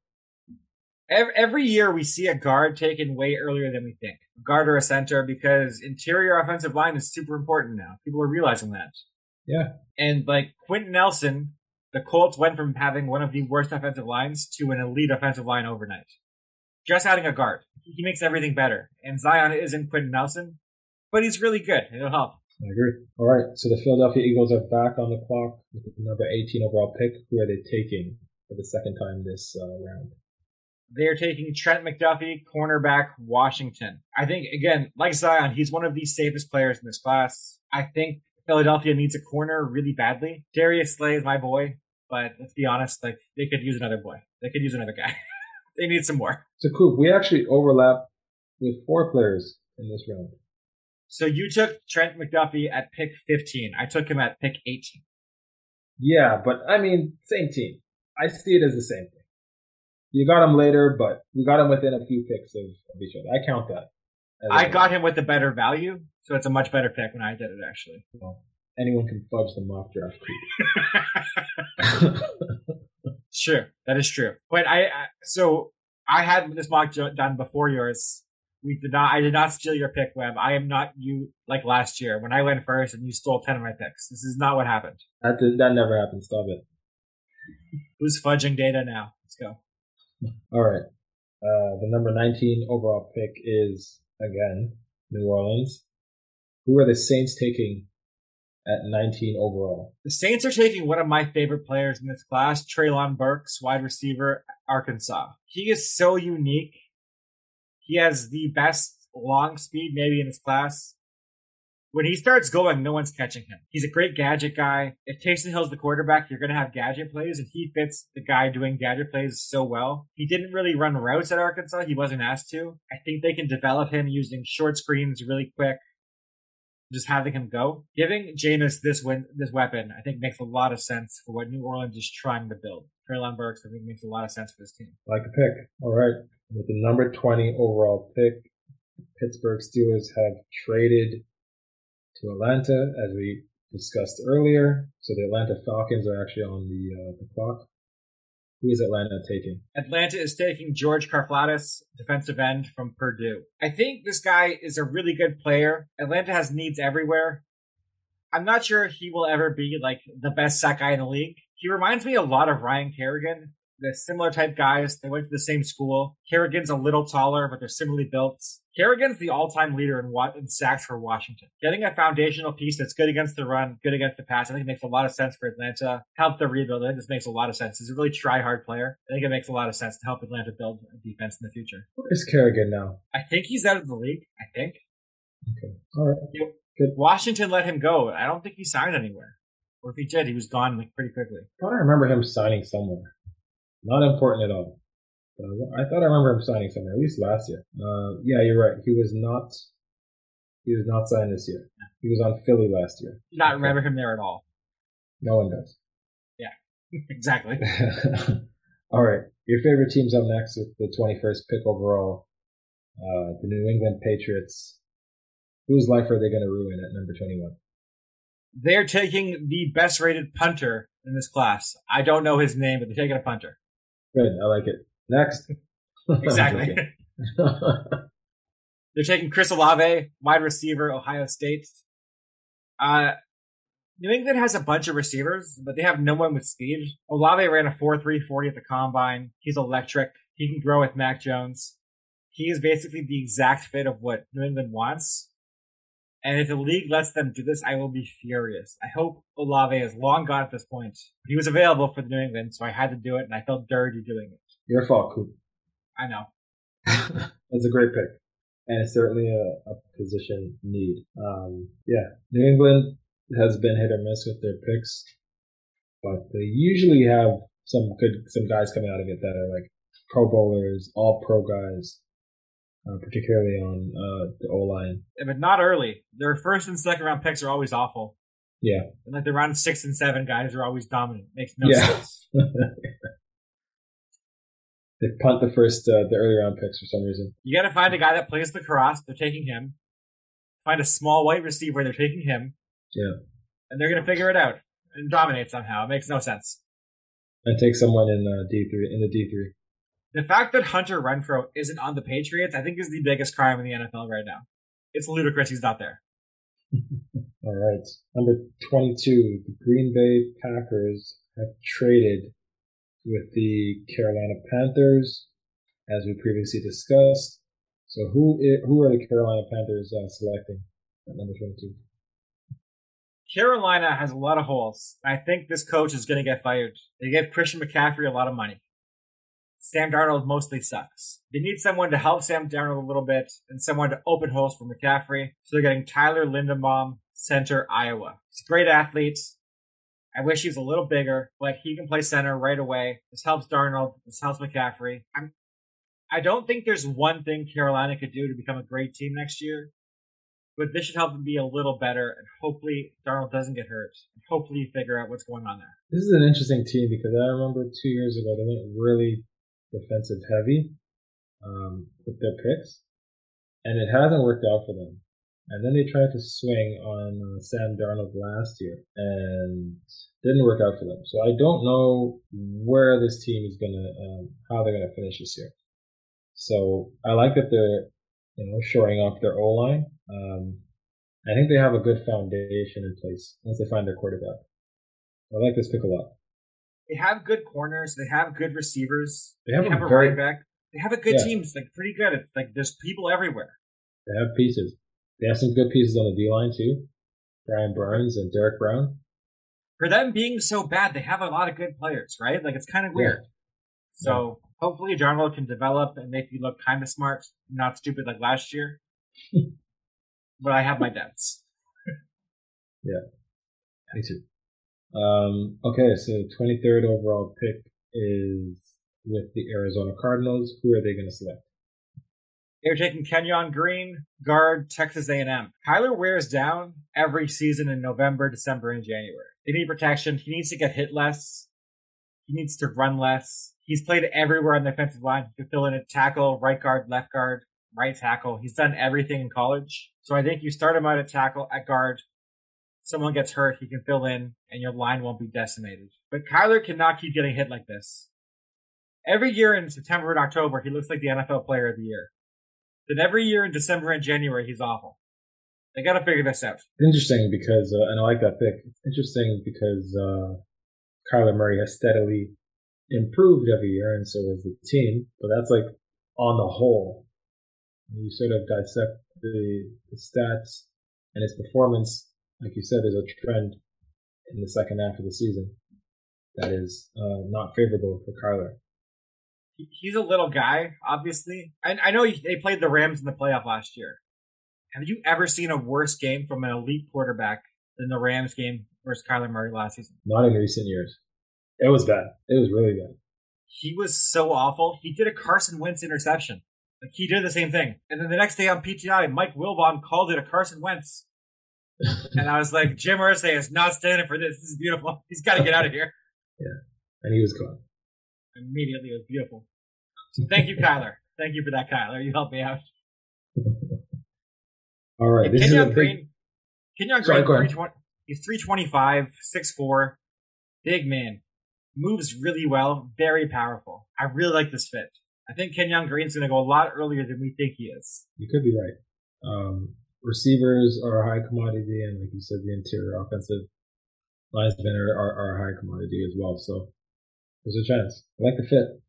Every, every year we see a guard taken way earlier than we think, a guard or a center, because interior offensive line is super important now. People are realizing that. Yeah. And like Quenton Nelson, the Colts went from having one of the worst offensive lines to an elite offensive line overnight. Just adding a guard. He makes everything better. And Zion isn't Quenton Nelson, but he's really good. It'll help. I agree. All right. So the Philadelphia Eagles are back on the clock with the number 18 overall pick. Who are they taking for the second time this uh, round? They are taking Trent McDuffie, cornerback, Washington. I think, again, like Zion, he's one of the safest players in this class. I think Philadelphia needs a corner really badly. Darius Slay is my boy, but let's be honest, like they could use another boy. They could use another guy. they need some more. So, Coop, we actually overlap with four players in this round. So you took Trent McDuffie at pick 15. I took him at pick 18. Yeah, but I mean, same team. I see it as the same thing. You got him later, but we got him within a few picks of, of each other. I count that. I got him with a better value, so it's a much better pick when I did it, actually. Well, anyone can fudge the mock draft. Creep. Sure, that is true. But I, I so I had this mock done before yours. We did not. I did not steal your pick, Webb. I am not you like last year when I went first and you stole ten of my picks. This is not what happened. That did, that never happened. Stop it. Who's fudging data now? Let's go. All right. Uh, the number 19 overall pick is again New Orleans. Who are the Saints taking at 19 overall? The Saints are taking one of my favorite players in this class, Treylon Burks, wide receiver, Arkansas. He is so unique. He has the best long speed maybe in his class. When he starts going, no one's catching him. He's a great gadget guy. If Taysom Hill's the quarterback, you're going to have gadget plays, and he fits the guy doing gadget plays so well. He didn't really run routes at Arkansas. He wasn't asked to. I think they can develop him using short screens really quick, just having him go. Giving Jameis this win, this weapon, I think makes a lot of sense for what New Orleans is trying to build. Treylon Burks, I think makes a lot of sense for this team. Like a pick. All right. With the number 20 overall pick, Pittsburgh Steelers have traded to Atlanta, as we discussed earlier. So the Atlanta Falcons are actually on the, uh, the clock. Who is Atlanta taking? Atlanta is taking George Karlaftis, defensive end from Purdue. I think this guy is a really good player. Atlanta has needs everywhere. I'm not sure he will ever be like the best sack guy in the league. He reminds me a lot of Ryan Kerrigan, the similar type guys. They went to the same school. Kerrigan's a little taller, but they're similarly built. Kerrigan's the all-time leader in, what, in sacks for Washington. Getting a foundational piece that's good against the run, good against the pass, I think it makes a lot of sense for Atlanta. Help the rebuild. I think this makes a lot of sense. He's a really try-hard player. I think it makes a lot of sense to help Atlanta build a defense in the future. Where's Kerrigan now? I think he's out of the league. I think. Okay. All right. Good. Washington let him go. I don't think he signed anywhere. Or if he did, he was gone like pretty quickly. I remember him signing somewhere. Not important at all. I thought I remember him signing somewhere, at least last year. Uh, yeah, you're right. He was not. He was not signed this year. He was on Philly last year. Do not remember him there at all. No one does. Yeah, exactly. all right, your favorite team's up next with the 21st pick overall. Uh, the New England Patriots. Whose life are they going to ruin at number 21? They're taking the best rated punter in this class. I don't know his name, but they're taking a punter. Good. I like it. Next. Exactly. they're taking Chris Olave, wide receiver, Ohio State. Uh, New England has a bunch of receivers, but they have no one with speed. Olave ran a 4.340 at the combine. He's electric. He can grow with Mac Jones. He is basically the exact fit of what New England wants. And if the league lets them do this, I will be furious. I hope Olave is long gone at this point. He was available for the New England, so I had to do it, and I felt dirty doing it. Your fault, Coop. I know. That's a great pick. And it's certainly a, a position need. Um, yeah. New England has been hit or miss with their picks, but they usually have some good, some guys coming out of it that are like pro bowlers, all pro guys, uh, particularly on uh, the O line. But not early. Their first and second round picks are always awful. Yeah. And like the round six and seven guys are always dominant. Makes no Yeah. sense. they punt the first, uh, the early round picks for some reason. You gotta find a guy that plays the cross, they're taking him. Find a small white receiver, they're taking him. Yeah. And they're gonna figure it out and dominate somehow. It makes no sense. And take someone in uh, D three in the D three. The fact that Hunter Renfrow isn't on the Patriots, I think is the biggest crime in the NFL right now. It's ludicrous he's not there. All right. Number 22, the Green Bay Packers have traded with the Carolina Panthers, as we previously discussed. So who who are the Carolina Panthers uh, selecting at number 22? Carolina has a lot of holes. I think this coach is gonna get fired. They gave Christian McCaffrey a lot of money. Sam Darnold mostly sucks. They need someone to help Sam Darnold a little bit and someone to open holes for McCaffrey. So they're getting Tyler Linderbaum, center, Iowa. He's a great athlete. I wish he was a little bigger, but he can play center right away. This helps Darnold. This helps McCaffrey. I'm, I don't think there's one thing Carolina could do to become a great team next year, but this should help them be a little better, and hopefully Darnold doesn't get hurt. And hopefully you figure out what's going on there. This is an interesting team because I remember two years ago they went really defensive heavy um, with their picks, and it hasn't worked out for them. And then they tried to swing on uh, Sam Darnold last year, and didn't work out for them. So I don't know where this team is gonna, um, how they're gonna finish this year. So I like that they're, you know, shoring up their O line. Um, I think they have a good foundation in place once they find their quarterback. I like this pick a lot. They have good corners. They have good receivers. They have, They a have a very, running back. They have a good Yeah. team. It's like pretty good. It's like there's people everywhere. they have pieces. They have some good pieces on the D line too. Brian Burns and Derrick Brown. For them being so bad, they have a lot of good players, right? Like it's kind of weird. So hopefully Darnold can develop and make you look kind of smart, not stupid like last year. but I have my doubts. Yeah, me too. Um, okay, so 23rd overall pick is with the Arizona Cardinals. Who are they going to select? They're taking Kenyon Green, guard Texas A&M. Kyler wears down every season in November, December, and January. They need protection. He needs to get hit less. He needs to run less. He's played everywhere on the offensive line. He can fill in a tackle, right guard, left guard, right tackle. He's done everything in college. So I think you start him out at tackle, at guard. Someone gets hurt, he can fill in, and your line won't be decimated. But Kyler cannot keep getting hit like this. Every year in September and October, he looks like the NFL player of the year. Then every year in December and January, he's awful. They gotta figure this out. Interesting because, uh, and I like that pick. Interesting because uh, Kyler Murray has steadily improved every year, and so has the team. But that's like on the whole. You sort of dissect the, the stats and his performance. Like you said, there's a trend in the second half of the season that is uh, not favorable for Kyler. He's a little guy, obviously. I, I know he- they played the Rams in the playoff last year. Have you ever seen a worse game from an elite quarterback than the Rams game versus Kyler Murray last season? Not in recent years. It was bad. It was really bad. He was so awful. He did a Carson Wentz interception. Like he did the same thing. And then the next day on PTI, Mike Wilbon called it a Carson Wentz. And I was like, Jim Irsay is not standing for this. This is beautiful. He's got to get out of here. Yeah. And he was gone. Immediately, it was beautiful. So thank you, Kyler. Thank you for that, Kyler. You helped me out. All right. And This is a Kenyon big, Green, Kenyon Sorry, Green, ahead. 320 he's 325, 6'4". Big man. Moves really well, very powerful. I really like this fit. I think Kenyon Green's going to go a lot earlier than we think he is. You could be right. Um, receivers are a high commodity, and like you said, the interior offensive linesmen are, are, are a high commodity as well. So there's a chance. I like the fit.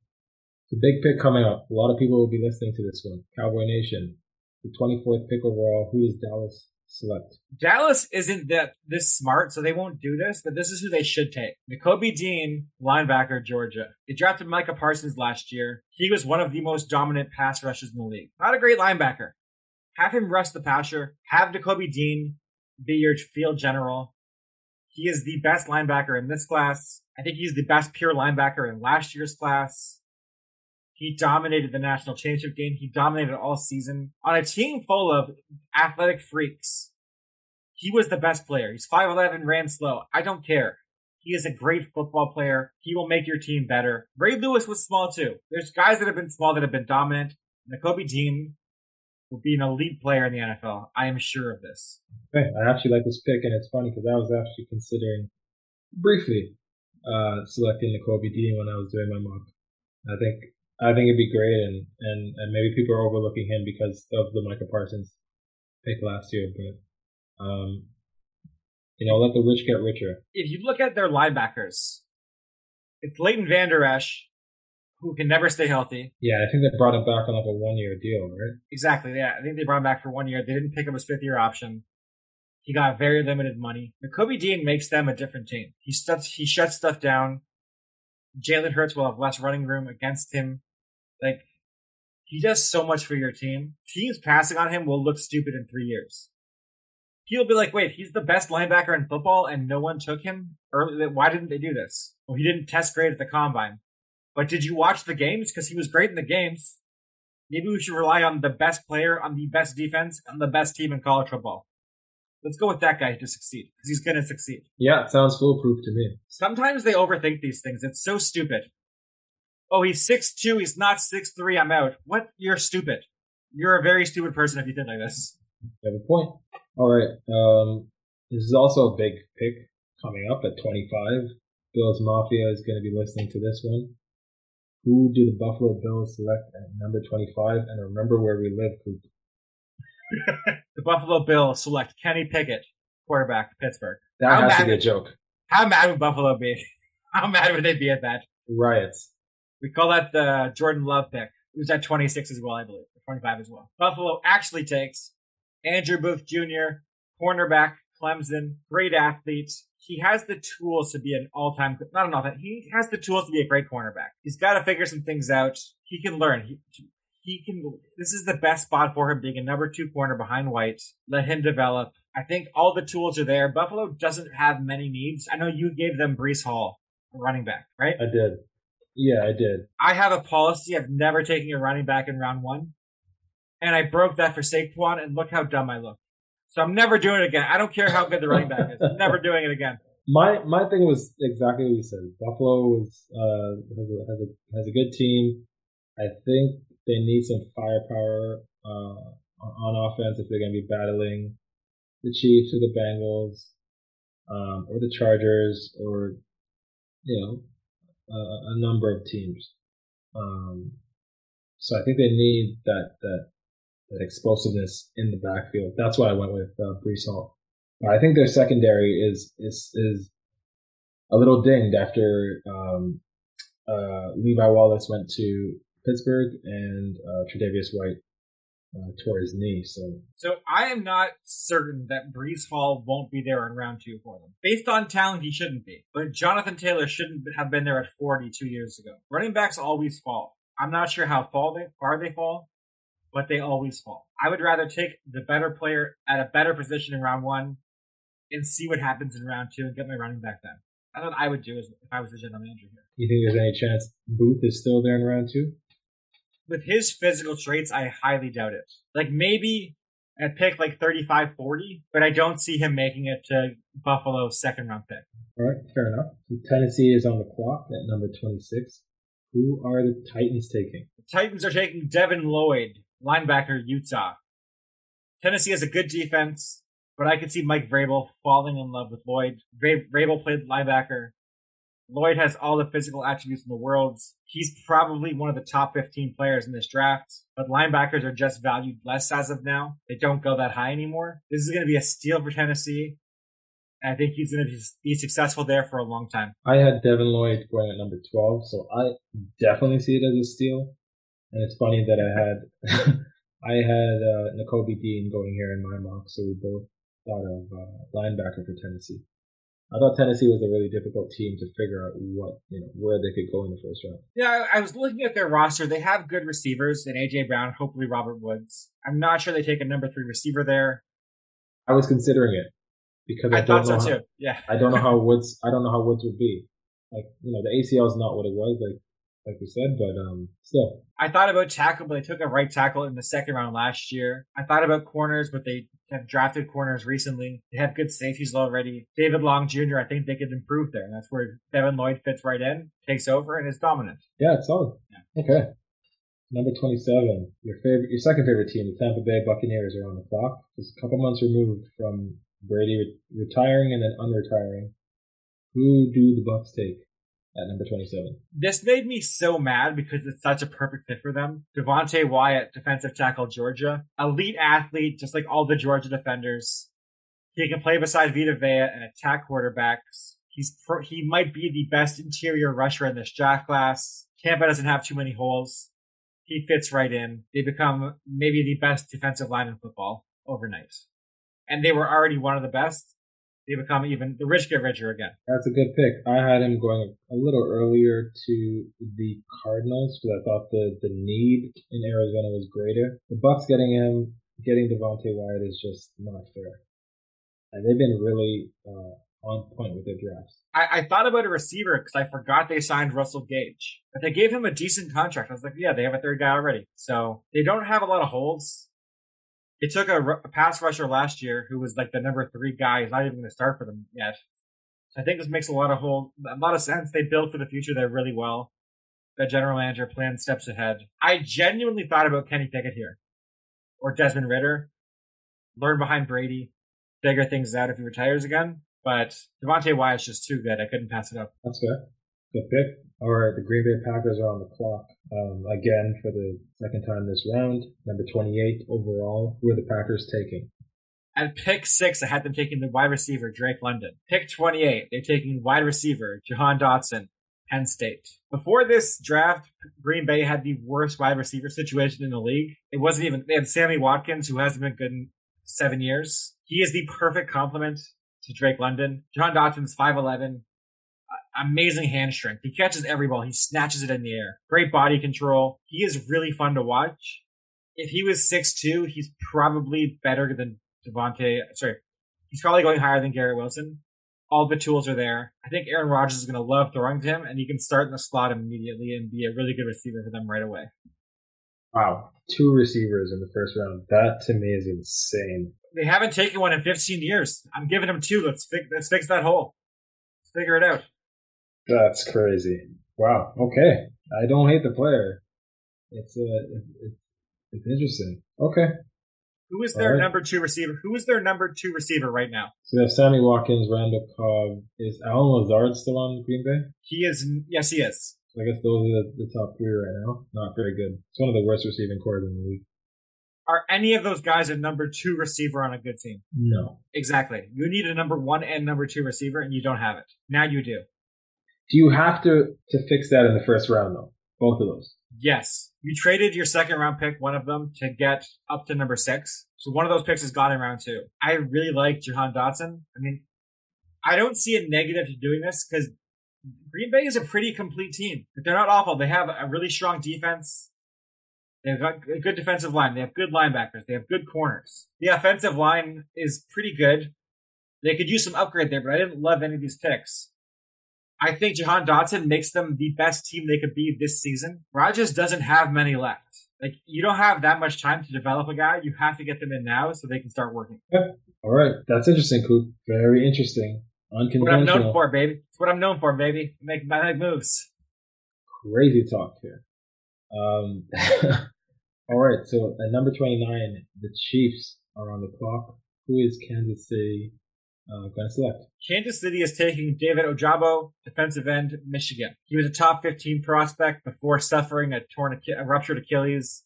It's a big pick coming up. A lot of people will be listening to this one. Cowboy Nation, the 24th pick overall. Who is Dallas select? Dallas isn't that this smart, so they won't do this, but this is who they should take. Nakobe Dean, linebacker, Georgia. They drafted Micah Parsons last year. He was one of the most dominant pass rushers in the league. Not a great linebacker. Have him rush the passer. Have Nakobe Dean be your field general. He is the best linebacker in this class. I think he's the best pure linebacker in last year's class. He dominated the national championship game. He dominated all season on a team full of athletic freaks. He was the best player. He's 5'11, ran slow. I don't care. He is a great football player. He will make your team better. Ray Lewis was small too. There's guys that have been small that have been dominant. Nakobe Dean will be an elite player in the NFL. I am sure of this. Okay, I actually like this pick, and it's funny because I was actually considering briefly uh, selecting Nakobe Dean when I was doing my mock. I think I think it'd be great, and, and, and maybe people are overlooking him because of the Michael Parsons pick last year. But um, you know, let the rich get richer. If you look at their linebackers, it's Leighton Vander Esch, who can never stay healthy. Yeah, I think they brought him back on like a one year deal, right? Exactly. Yeah, I think they brought him back for one year. They didn't pick up his fifth year option. He got very limited money. Kobe Dean makes them a different team. He shuts he shuts stuff down. Jalen Hurts will have less running room against him. Like he does so much for your team. Teams passing on him will look stupid in three years. He'll be like, wait, he's the best linebacker in football and no one took him early. Why didn't they do this? Well, he didn't test great at the combine. But did you watch the games? Because he was great in the games. Maybe we should rely on the best player, on the best defense, on the best team in college football. Let's go with that guy to succeed because he's going to succeed. Yeah, it sounds foolproof to me. Sometimes they overthink these things. It's so stupid. Oh, he's six two. He's not six three. I'm out. What? You're stupid. You're a very stupid person if you think like this. You have a point. All right. Um, this is also a big pick coming up at 25. Bills Mafia is going to be listening to this one. Who do the Buffalo Bills select at number 25? And remember where we live, Coop. the Buffalo Bills select Kenny Pickett, quarterback, Pittsburgh. That How has to be a joke. How mad would Buffalo be? How mad would they be at that? Riots. We call that the Jordan Love pick. It was at 26 as well, I believe. Or 25 as well. Buffalo actually takes Andrew Booth Jr., cornerback, Clemson, great athlete. He has the tools to be an all-time, not an all-time, he has the tools to be a great cornerback. He's got to figure some things out. He can learn. He, he can, this is the best spot for him being a number two corner behind White. Let him develop. I think all the tools are there. Buffalo doesn't have many needs. I know you gave them Breece Hall, a running back, right? I did. Yeah, I did. I have a policy of never taking a running back in round one. And I broke that for Saquon, and look how dumb I look. So I'm never doing it again. I don't care how good the running back is. I'm never doing it again. My my thing was exactly what you said. Buffalo was uh, has, a, has a has a good team. I think they need some firepower uh, on offense if they're going to be battling the Chiefs or the Bengals um, or the Chargers or you know uh, a number of teams. Um, so I think they need that that that explosiveness in the backfield. That's why I went with uh, Breece Hall. I think their secondary is is is a little dinged after um, uh, Levi Wallace went to Pittsburgh and uh, Tre'Davious White uh, tore his knee. So So I am not certain that Breece Hall won't be there in round two for them. Based on talent, he shouldn't be. But Jonathan Taylor shouldn't have been there at 42 years ago. Running backs always fall. I'm not sure how far they, far they fall, but they always fall. I would rather take the better player at a better position in round one and see what happens in round two and get my running back then. That's what I would do if I was the general manager here. you think there's any chance Booth is still there in round two? with his physical traits, I highly doubt it. Like maybe at pick like 35 40, but I don't see him making it to Buffalo's second round pick. All right, fair enough. So Tennessee is on the clock at number 26. Who are the Titans taking? The Titans are taking Devin Lloyd, linebacker, Utah. Tennessee has a good defense, but I could see Mike Vrabel falling in love with Lloyd. Vra- Vrabel played linebacker. Lloyd has all the physical attributes in the world. He's probably one of the top 15 players in this draft, but linebackers are just valued less as of now. They don't go that high anymore. This is going to be a steal for Tennessee. I think he's going to be successful there for a long time. I had Devin Lloyd going at number 12, so I definitely see it as a steal. And it's funny that I had I had uh, Nakobe Dean going here in my mock, so we both thought of uh, linebacker for Tennessee. I thought Tennessee was a really difficult team to figure out what you know where they could go in the first round. Yeah, I was looking at their roster. They have good receivers in AJ Brown, hopefully Robert Woods. I'm not sure they take a number three receiver there. I was considering it because I, I thought so how, too. Yeah, I don't know how Woods. I don't know how Woods would be. Like you know, the ACL is not what it was. Like like we said, but um, still. I thought about tackle, but they took a right tackle in the second round last year. I thought about corners, but they have drafted corners recently. They have good safeties already. David Long Jr., I think they could improve there, and that's where Devin Lloyd fits right in, takes over, and is dominant. Yeah, it's solid. Yeah. Okay. Number 27, your favorite, your second favorite team, the Tampa Bay Buccaneers, are on the clock. Just a couple months removed from Brady re- retiring and then unretiring. Who do the Bucks take? At number 27. This made me so mad because it's such a perfect fit for them. Devonte Wyatt, defensive tackle, Georgia. Elite athlete, just like all the Georgia defenders. He can play beside Vita Vea and attack quarterbacks. He's pro- he might be the best interior rusher in this draft class. Tampa doesn't have too many holes. He fits right in. They become maybe the best defensive line in football overnight. And they were already one of the best they become even the rich get richer again. That's a good pick. I had him going a little earlier to the Cardinals because I thought the the need in Arizona was greater. The Bucks getting him, getting Devonte Wyatt is just not fair, and they've been really uh, on point with their drafts. I, I thought about a receiver because I forgot they signed Russell Gage, but they gave him a decent contract. I was like, yeah, they have a third guy already, so they don't have a lot of holes. It took a, a, pass rusher last year who was like the number three guy. He's not even going to start for them yet. I think this makes a lot of whole, a lot of sense. They built for the future there really well. The general manager plan steps ahead. I genuinely thought about Kenny Pickett here or Desmond Ridder. Learn behind Brady, figure things out if he retires again. But Devonte Wyatt's just too good. I couldn't pass it up. That's good. Good pick. All right, the Green Bay Packers are on the clock um, again for the second time this round. Number 28 overall. Who are the Packers taking? At pick six, I had them taking the wide receiver, Drake London. Pick 28, they're taking wide receiver, Jahan Dotson, Penn State. Before this draft, Green Bay had the worst wide receiver situation in the league. It wasn't even, they had Sammy Watkins, who hasn't been good in seven years. He is the perfect complement to Drake London. Jahan Dotson's 5'11, amazing hand strength. He catches every ball. He snatches it in the air. Great body control. He is really fun to watch. If he was six two, he's probably better than Devonte. Sorry, he's probably going higher than Garrett Wilson. All the tools are there. I think Aaron Rodgers is going to love throwing to him, and he can start in the slot immediately and be a really good receiver for them right away. Wow, two receivers in the first round. That to me is insane. They haven't taken one in 15 years. I'm giving them two. Let's fix, let's fix that hole. Let's figure it out. That's crazy. Wow. Okay. I don't hate the player. It's uh, it's it's interesting. Okay. Who is their right. number two receiver? Who is their number two receiver right now? So they have Sammy Watkins, Randall Cobb. Is Allen Lazard still on Green Bay? He is. Yes, he is. So I guess those are the, the top three right now. Not very good. It's one of the worst receiving corps in the league. Are any of those guys a number two receiver on a good team? No. Exactly. You need a number one and number two receiver, and you don't have it. Now you do. Do you have to to fix that in the first round though? Both of those. Yes. You traded your second round pick, one of them, to get up to number six. So one of those picks is gone in round two. I really like Jahan Dotson. I mean, I don't see a negative to doing this because Green Bay is a pretty complete team. They're not awful. They have a really strong defense. They've got a good defensive line. They have good linebackers. They have good corners. The offensive line is pretty good. They could use some upgrade there, but I didn't love any of these picks. I think Jahan Dotson makes them the best team they could be this season. Rodgers doesn't have many left. Like you don't have that much time to develop a guy. You have to get them in now so they can start working. Yep. All right, that's interesting, Coop. Very interesting. Unconventional. What I'm known for, baby. It's what I'm known for, baby. Make make moves. Crazy talk here. Um, all right, so at number 29, the Chiefs are on the clock. Who is Kansas City uh, going to select. Kansas City is taking David Ojabo, defensive end, Michigan. He was a top 15 prospect before suffering a torn, a ruptured Achilles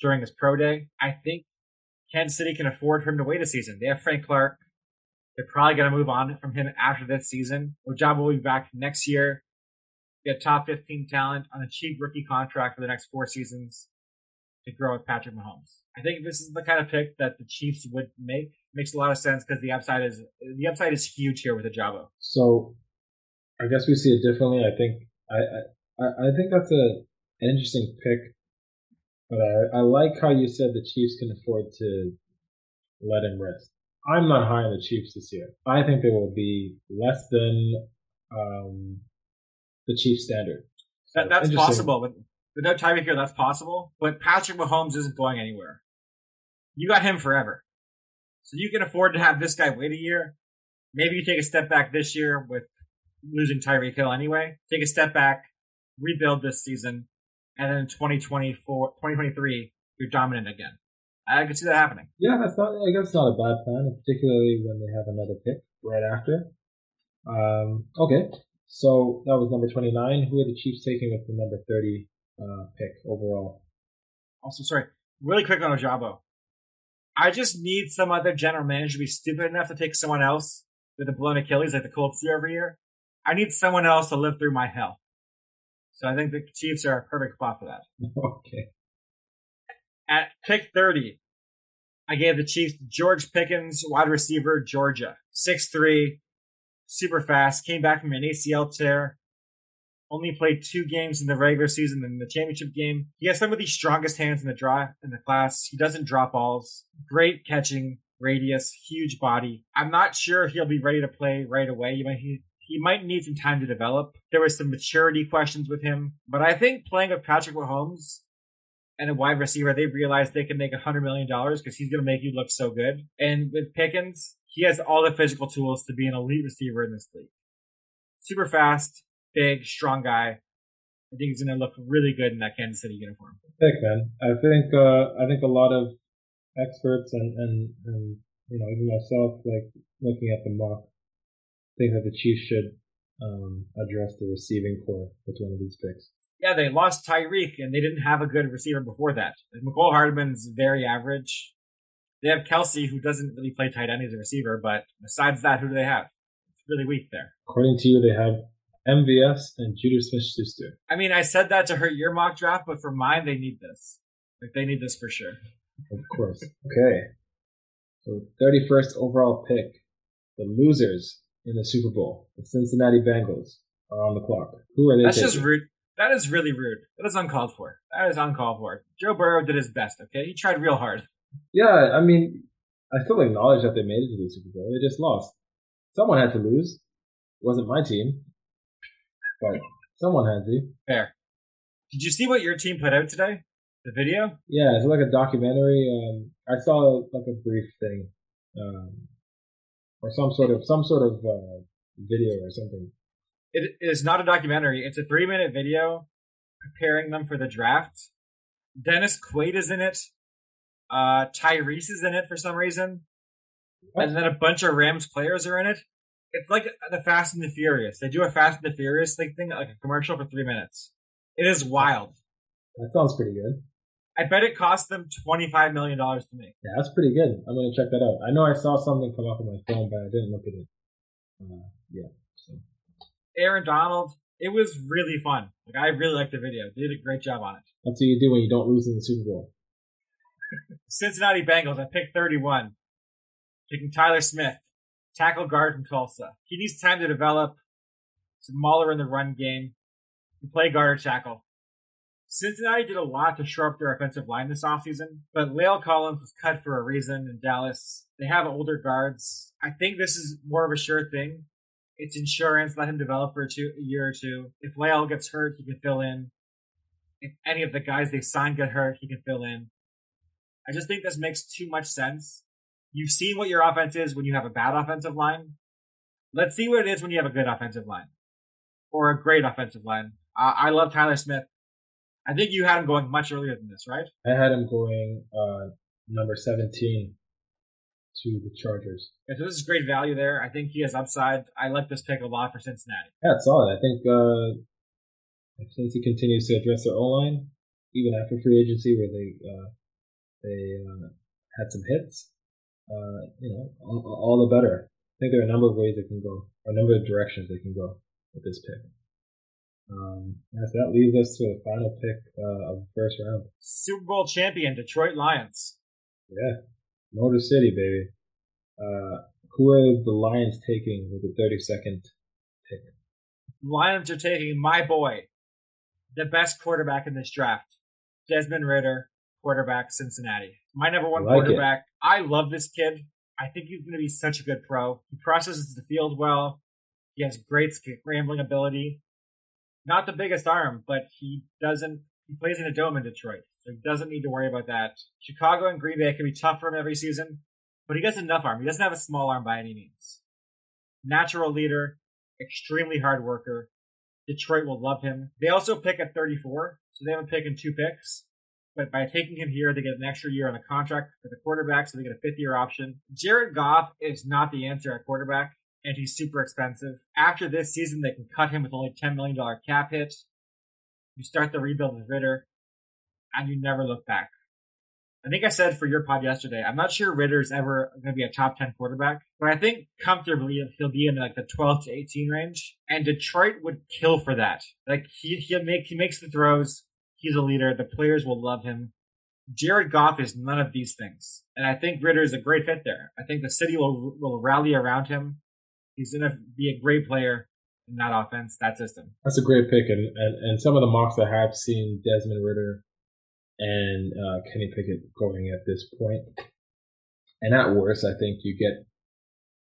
during his pro day. I think Kansas City can afford for him to wait a season. They have Frank Clark. They're probably going to move on from him after this season. Ojabo will be back next year. Get top 15 talent on a cheap rookie contract for the next four seasons to grow with Patrick Mahomes. I think this is the kind of pick that the Chiefs would make. Makes a lot of sense because the upside is the upside is huge here with Ojabo. So, I guess we see it differently. I think I I, I think that's a an interesting pick, but I, I like how you said the Chiefs can afford to let him rest. I'm not high on the Chiefs this year. I think they will be less than um, the Chiefs standard. So that, that's possible. With, without Tyreek here, that's possible. But Patrick Mahomes isn't going anywhere. You got him forever. So you can afford to have this guy wait a year. Maybe you take a step back this year with losing Tyreek Hill anyway. Take a step back, rebuild this season, and then 2024, 2023, you're dominant again. I can see that happening. Yeah, that's not. I guess not a bad plan, particularly when they have another pick right after. Um, okay, so that was number twenty-nine. Who are the Chiefs taking with the number thirty uh, pick overall? Also, sorry, really quick on Ojabo. I just need some other general manager to be stupid enough to take someone else with a blown Achilles like the Colts do every year. I need someone else to live through my hell. So I think the Chiefs are a perfect spot for that. Okay. At pick 30, I gave the Chiefs George Pickens, wide receiver, Georgia. 6'3, super fast, came back from an ACL tear, only played two games in the regular season and the championship game. He has some of the strongest hands in the draw in the class. He doesn't drop balls. Great catching radius, huge body. I'm not sure he'll be ready to play right away. He might, he, he might need some time to develop. There was some maturity questions with him, but I think playing with Patrick Mahomes and a wide receiver, they realize they can make a hundred million dollars because he's going to make you look so good. And with Pickens, he has all the physical tools to be an elite receiver in this league. Super fast, big, strong guy. I think he's going to look really good in that Kansas City uniform. Pick man. I think uh, I think a lot of experts and, and and you know even myself like looking at the mock think that the Chiefs should um, address the receiving corps with one of these picks yeah, they lost Tyreek and they didn't have a good receiver before that. Like, Mecole Hardman's very average. They have Kelce, who doesn't really play tight end as a receiver, but besides that, who do they have? It's really weak there. According to you, they have MVS and Juju Smith-Schuster. I mean, I said that to hurt your mock draft, but for mine, they need this. Like they need this for sure. Of course. Okay. So 31st overall pick, the losers in the Super Bowl, the Cincinnati Bengals, are on the clock. Who are they? That's taking? just rude. That is really rude. That is uncalled for. That is uncalled for. Joe Burrow did his best, okay? He tried real hard. Yeah, I mean, I still acknowledge that they made it to the Super Bowl. They just lost. Someone had to lose. It wasn't my team. But someone had to. Fair. Did you see what your team put out today? The video? Yeah, it's like a documentary. Um, I saw like a brief thing, um, or some sort of some sort of uh, video or something. It is not a documentary. It's a three minute video preparing them for the draft. Dennis Quaid is in it. Uh, Tyrese is in it for some reason. What? And then a bunch of Rams players are in it. It's like the Fast and the Furious. They do a Fast and the Furious thing, like a commercial for three minutes. It is wild. That sounds pretty good. I bet it cost them $25 million to make. Yeah, that's pretty good. I'm going to check that out. I know I saw something come up on my phone, but I didn't look at it. Uh, yeah. So. Aaron Donald, it was really fun. Like I really liked the video. They did a great job on it. That's what you do when you don't lose in the Super Bowl. Cincinnati Bengals I pick 31. Picking Tyler Smith, tackle guard from Tulsa. He needs time to develop. Smaller in the run game. To play guard or tackle. Cincinnati did a lot to shore up their offensive line this offseason, but La'el Collins was cut for a reason in Dallas. They have older guards. I think this is more of a sure thing. It's insurance. Let him develop for a, two, a year or two. If La'el gets hurt, he can fill in. If any of the guys they signed get hurt, he can fill in. I just think this makes too much sense. You've seen what your offense is when you have a bad offensive line. Let's see what it is when you have a good offensive line or a great offensive line. Uh, I love Tyler Smith. I think you had him going much earlier than this, right? I had him going uh, number 17. to the Chargers. Yeah, so this is great value there. I think he has upside. I like this pick a lot for Cincinnati. Yeah, it's solid. I think uh, if Cincy continues to address their O line, even after free agency, where they uh, they uh, had some hits, uh, you know, all, all, the better. I think there are a number of ways they can go, or a number of directions they can go with this pick. Um, so that leaves us to the final pick uh, of the first round. Super Bowl champion Detroit Lions. Yeah, Motor City, baby. Uh, who are the Lions taking with the 32nd pick? Lions are taking my boy, the best quarterback in this draft, Desmond Ridder, quarterback, Cincinnati. My number one I like quarterback. It. I love this kid. I think he's going to be such a good pro. He processes the field well. He has great scrambling ability. Not the biggest arm, but he doesn't. He plays in a dome in Detroit, so he doesn't need to worry about that. Chicago and Green Bay can be tough for him every season, but he has enough arm. He doesn't have a small arm by any means. Natural leader, extremely hard worker. Detroit will love him. They also pick at 34, so they have a pick in two picks. But by taking him here, they get an extra year on the contract for the quarterback, so they get a fifth year option. Jared Goff is not the answer at quarterback, and he's super expensive. After this season, they can cut him with only $10 million cap hit. You start the rebuild with Ridder, and you never look back. I think I said for your pod yesterday, I'm not sure Ridder's ever going to be a top 10 quarterback, but I think comfortably he'll be in like the 12 to 18 range. And Detroit would kill for that. Like he, he'll make, he makes the throws. He's a leader. The players will love him. Jared Goff is none of these things. And I think Ridder is a great fit there. I think the city will, will rally around him. He's going to be a great player in that offense, that system. That's a great pick. And, and, and some of the mocks I have seen Desmond Ridder and uh, Kenny Pickett going at this point. And at worst, I think you get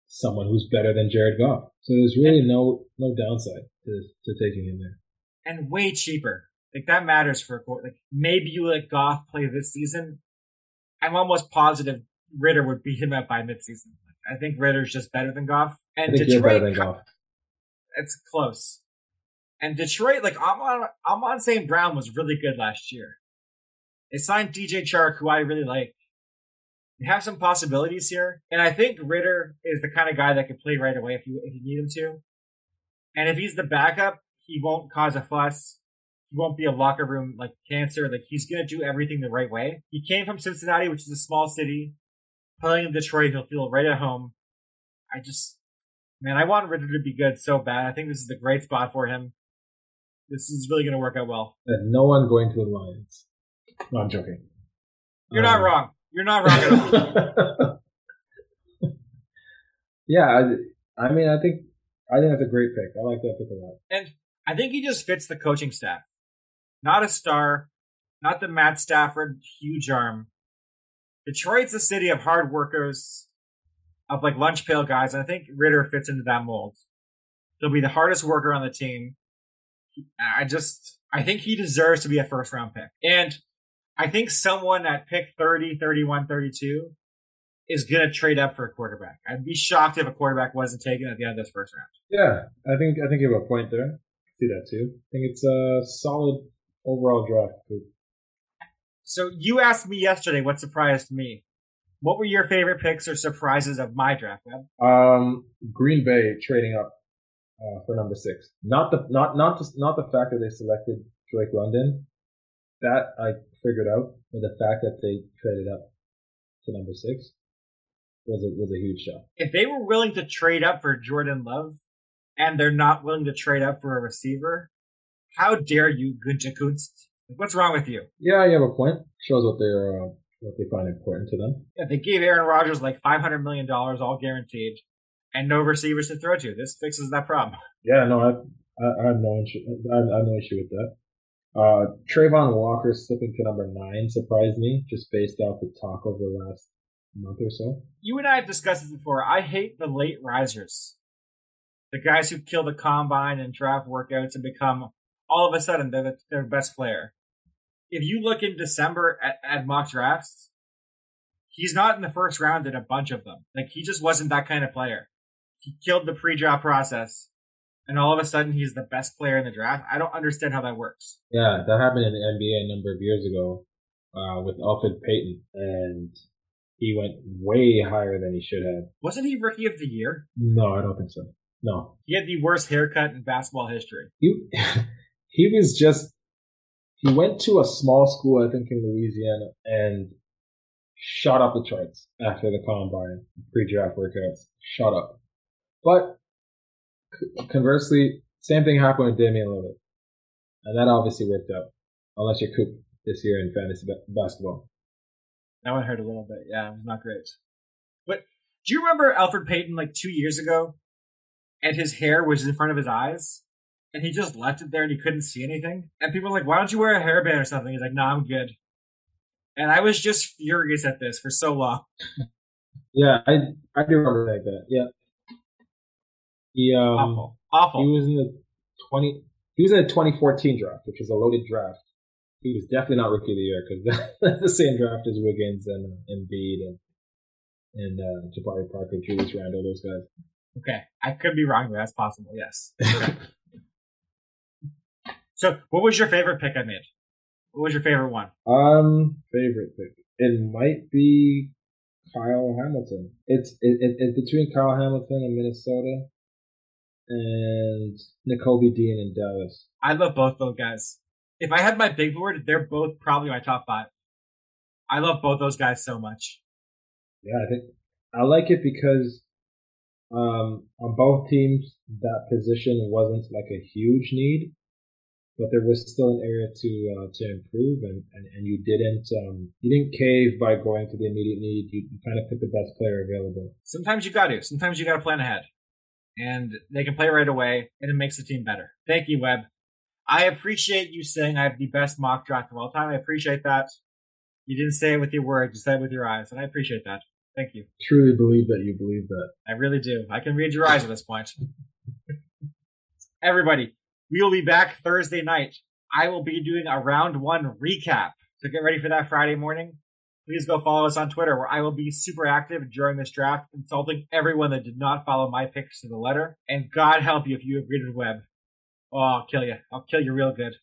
someone who's better than Jared Goff. So there's really no no downside to, to taking him there. And way cheaper. Like that matters for a court. Like maybe you let Goff play this season. I'm almost positive Ridder would beat him out by midseason. I think Ridder's just better than Goff. And Detroit, than Goff. It's close. And Detroit, like Amon, Amon St. Brown was really good last year. They signed DJ Chark, who I really like. They have some possibilities here, and I think Ridder is the kind of guy that can play right away if you if you need him to. And if he's the backup, he won't cause a fuss. He won't be a locker room like cancer. Like he's gonna do everything the right way. He came from Cincinnati, which is a small city. Playing in Detroit, he'll feel right at home. I just, man, I want Ridder to be good so bad. I think this is a great spot for him. This is really going to work out well. And no one going to the Lions. No, I'm joking. You're um, not wrong. You're not wrong at all. yeah, I, I mean, I think I think that's a great pick. I like that pick a lot. And I think he just fits the coaching staff. Not a star, not the Matt Stafford huge arm. Detroit's a city of hard workers, of like lunch pail guys. And I think Ridder fits into that mold. He'll be the hardest worker on the team. I just, I think he deserves to be a first round pick. And I think someone at pick 30, 31, 32 is going to trade up for a quarterback. I'd be shocked if a quarterback wasn't taken at the end of this first round. Yeah, I think I think you have a point there. I see that too. I think it's a solid overall draft. So you asked me yesterday what surprised me. What were your favorite picks or surprises of my draft, Webb? Um, Green Bay trading up uh, for number six. Not the not not just not the fact that they selected Drake London, that I figured out, but the fact that they traded up to number six was a was a huge shock. If they were willing to trade up for Jordan Love, and they're not willing to trade up for a receiver, how dare you, Gutekunst? What's wrong with you? Yeah, you have a point. Shows what they're uh, what they find important to them. Yeah, they gave Aaron Rodgers like five hundred million dollars, all guaranteed, and no receivers to throw to. This fixes that problem. Yeah, no, I, I, I have no issue. I, I have no issue with that. Uh, Travon Walker slipping to number nine surprised me just based off the talk over the last month or so. You and I have discussed this before. I hate the late risers. The guys who kill the combine and draft workouts and become all of a sudden they're the, their best player. If you look in December at, at mock drafts, he's not in the first round in a bunch of them. Like he just wasn't that kind of player. He killed the pre-draft process and all of a sudden he's the best player in the draft. I don't understand how that works. Yeah, that happened in the NBA a number of years ago uh, with Elfrid Payton, and he went way higher than he should have. Wasn't he rookie of the year? No, I don't think so. No, He had the worst haircut in basketball history. he he was just he went to a small school, I think in Louisiana, and shot up the charts after the combine, pre-draft workouts, shot up. But conversely, same thing happened with Damian Lillard, and that obviously worked out. Unless you're Coop this year in fantasy basketball. That one hurt a little bit. Yeah, it was not great. But do you remember Alfred Payton like two years ago? And his hair was in front of his eyes? And he just left it there and he couldn't see anything? And people were like, why don't you wear a hairband or something? He's like, no, I'm good. And I was just furious at this for so long. Yeah, I I do remember like that. Yeah, he um Awful. Awful. he was in the twenty he was in the 2014 draft, which was a loaded draft. He was definitely not rookie of the year because that's the same draft as Wiggins and uh, Embiid and and uh, Jabari Parker, Julius Randle, those guys. Okay. I could be wrong, but that's possible. Yes. So, what was your favorite pick I made? What was your favorite one? Um, favorite pick. It might be Kyle Hamilton. It's it, it, it's between Kyle Hamilton and Minnesota and Nakobe Dean in Dallas. I love both those guys. If I had my big board, they're both probably my top five. I love both those guys so much. Yeah, I think I like it because um, on both teams that position wasn't like a huge need, but there was still an area to uh, to improve, and, and, and you didn't um, you didn't cave by going to the immediate need. You, you kind of picked the best player available. Sometimes you got to. Sometimes you got to plan ahead, and they can play right away, and it makes the team better. Thank you, Webb. I appreciate you saying I have the best mock draft of all time. I appreciate that. You didn't say it with your words; you said it with your eyes, and I appreciate that. Thank you. Truly believe that you believe that. I really do. I can read your eyes at this point. Everybody, we will be back Thursday night. I will be doing a round one recap. So get ready for that Friday morning. Please go follow us on Twitter where I will be super active during this draft, insulting everyone that did not follow my picks to the letter. And God help you if you agreed with Webb. Oh, I'll kill you. I'll kill you real good.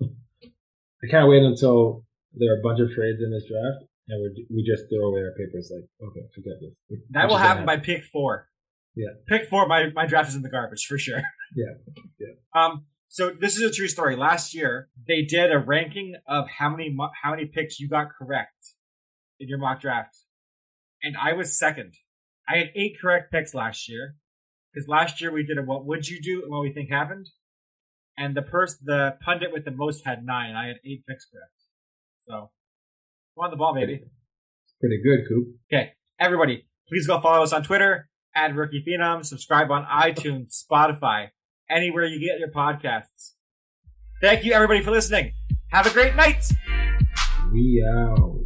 I can't wait until there are a bunch of trades in this draft, and we we just throw away our papers. Like, okay, forget this. That will happen by pick four. Yeah. Pick four, my, my draft is in the garbage for sure. Yeah. Yeah. Um, so this is a true story. Last year, they did a ranking of how many how many picks you got correct in your mock draft, and I was second. I had eight correct picks last year because last year we did a what would you do and what we think happened, and the person the pundit with the most had nine. I had eight picks correct. So, on the ball, baby. pretty good, Coop. Okay, everybody, please go follow us on Twitter at Rookie Phenom. Subscribe on iTunes, Spotify, anywhere you get your podcasts. Thank you, everybody, for listening. Have a great night. We out.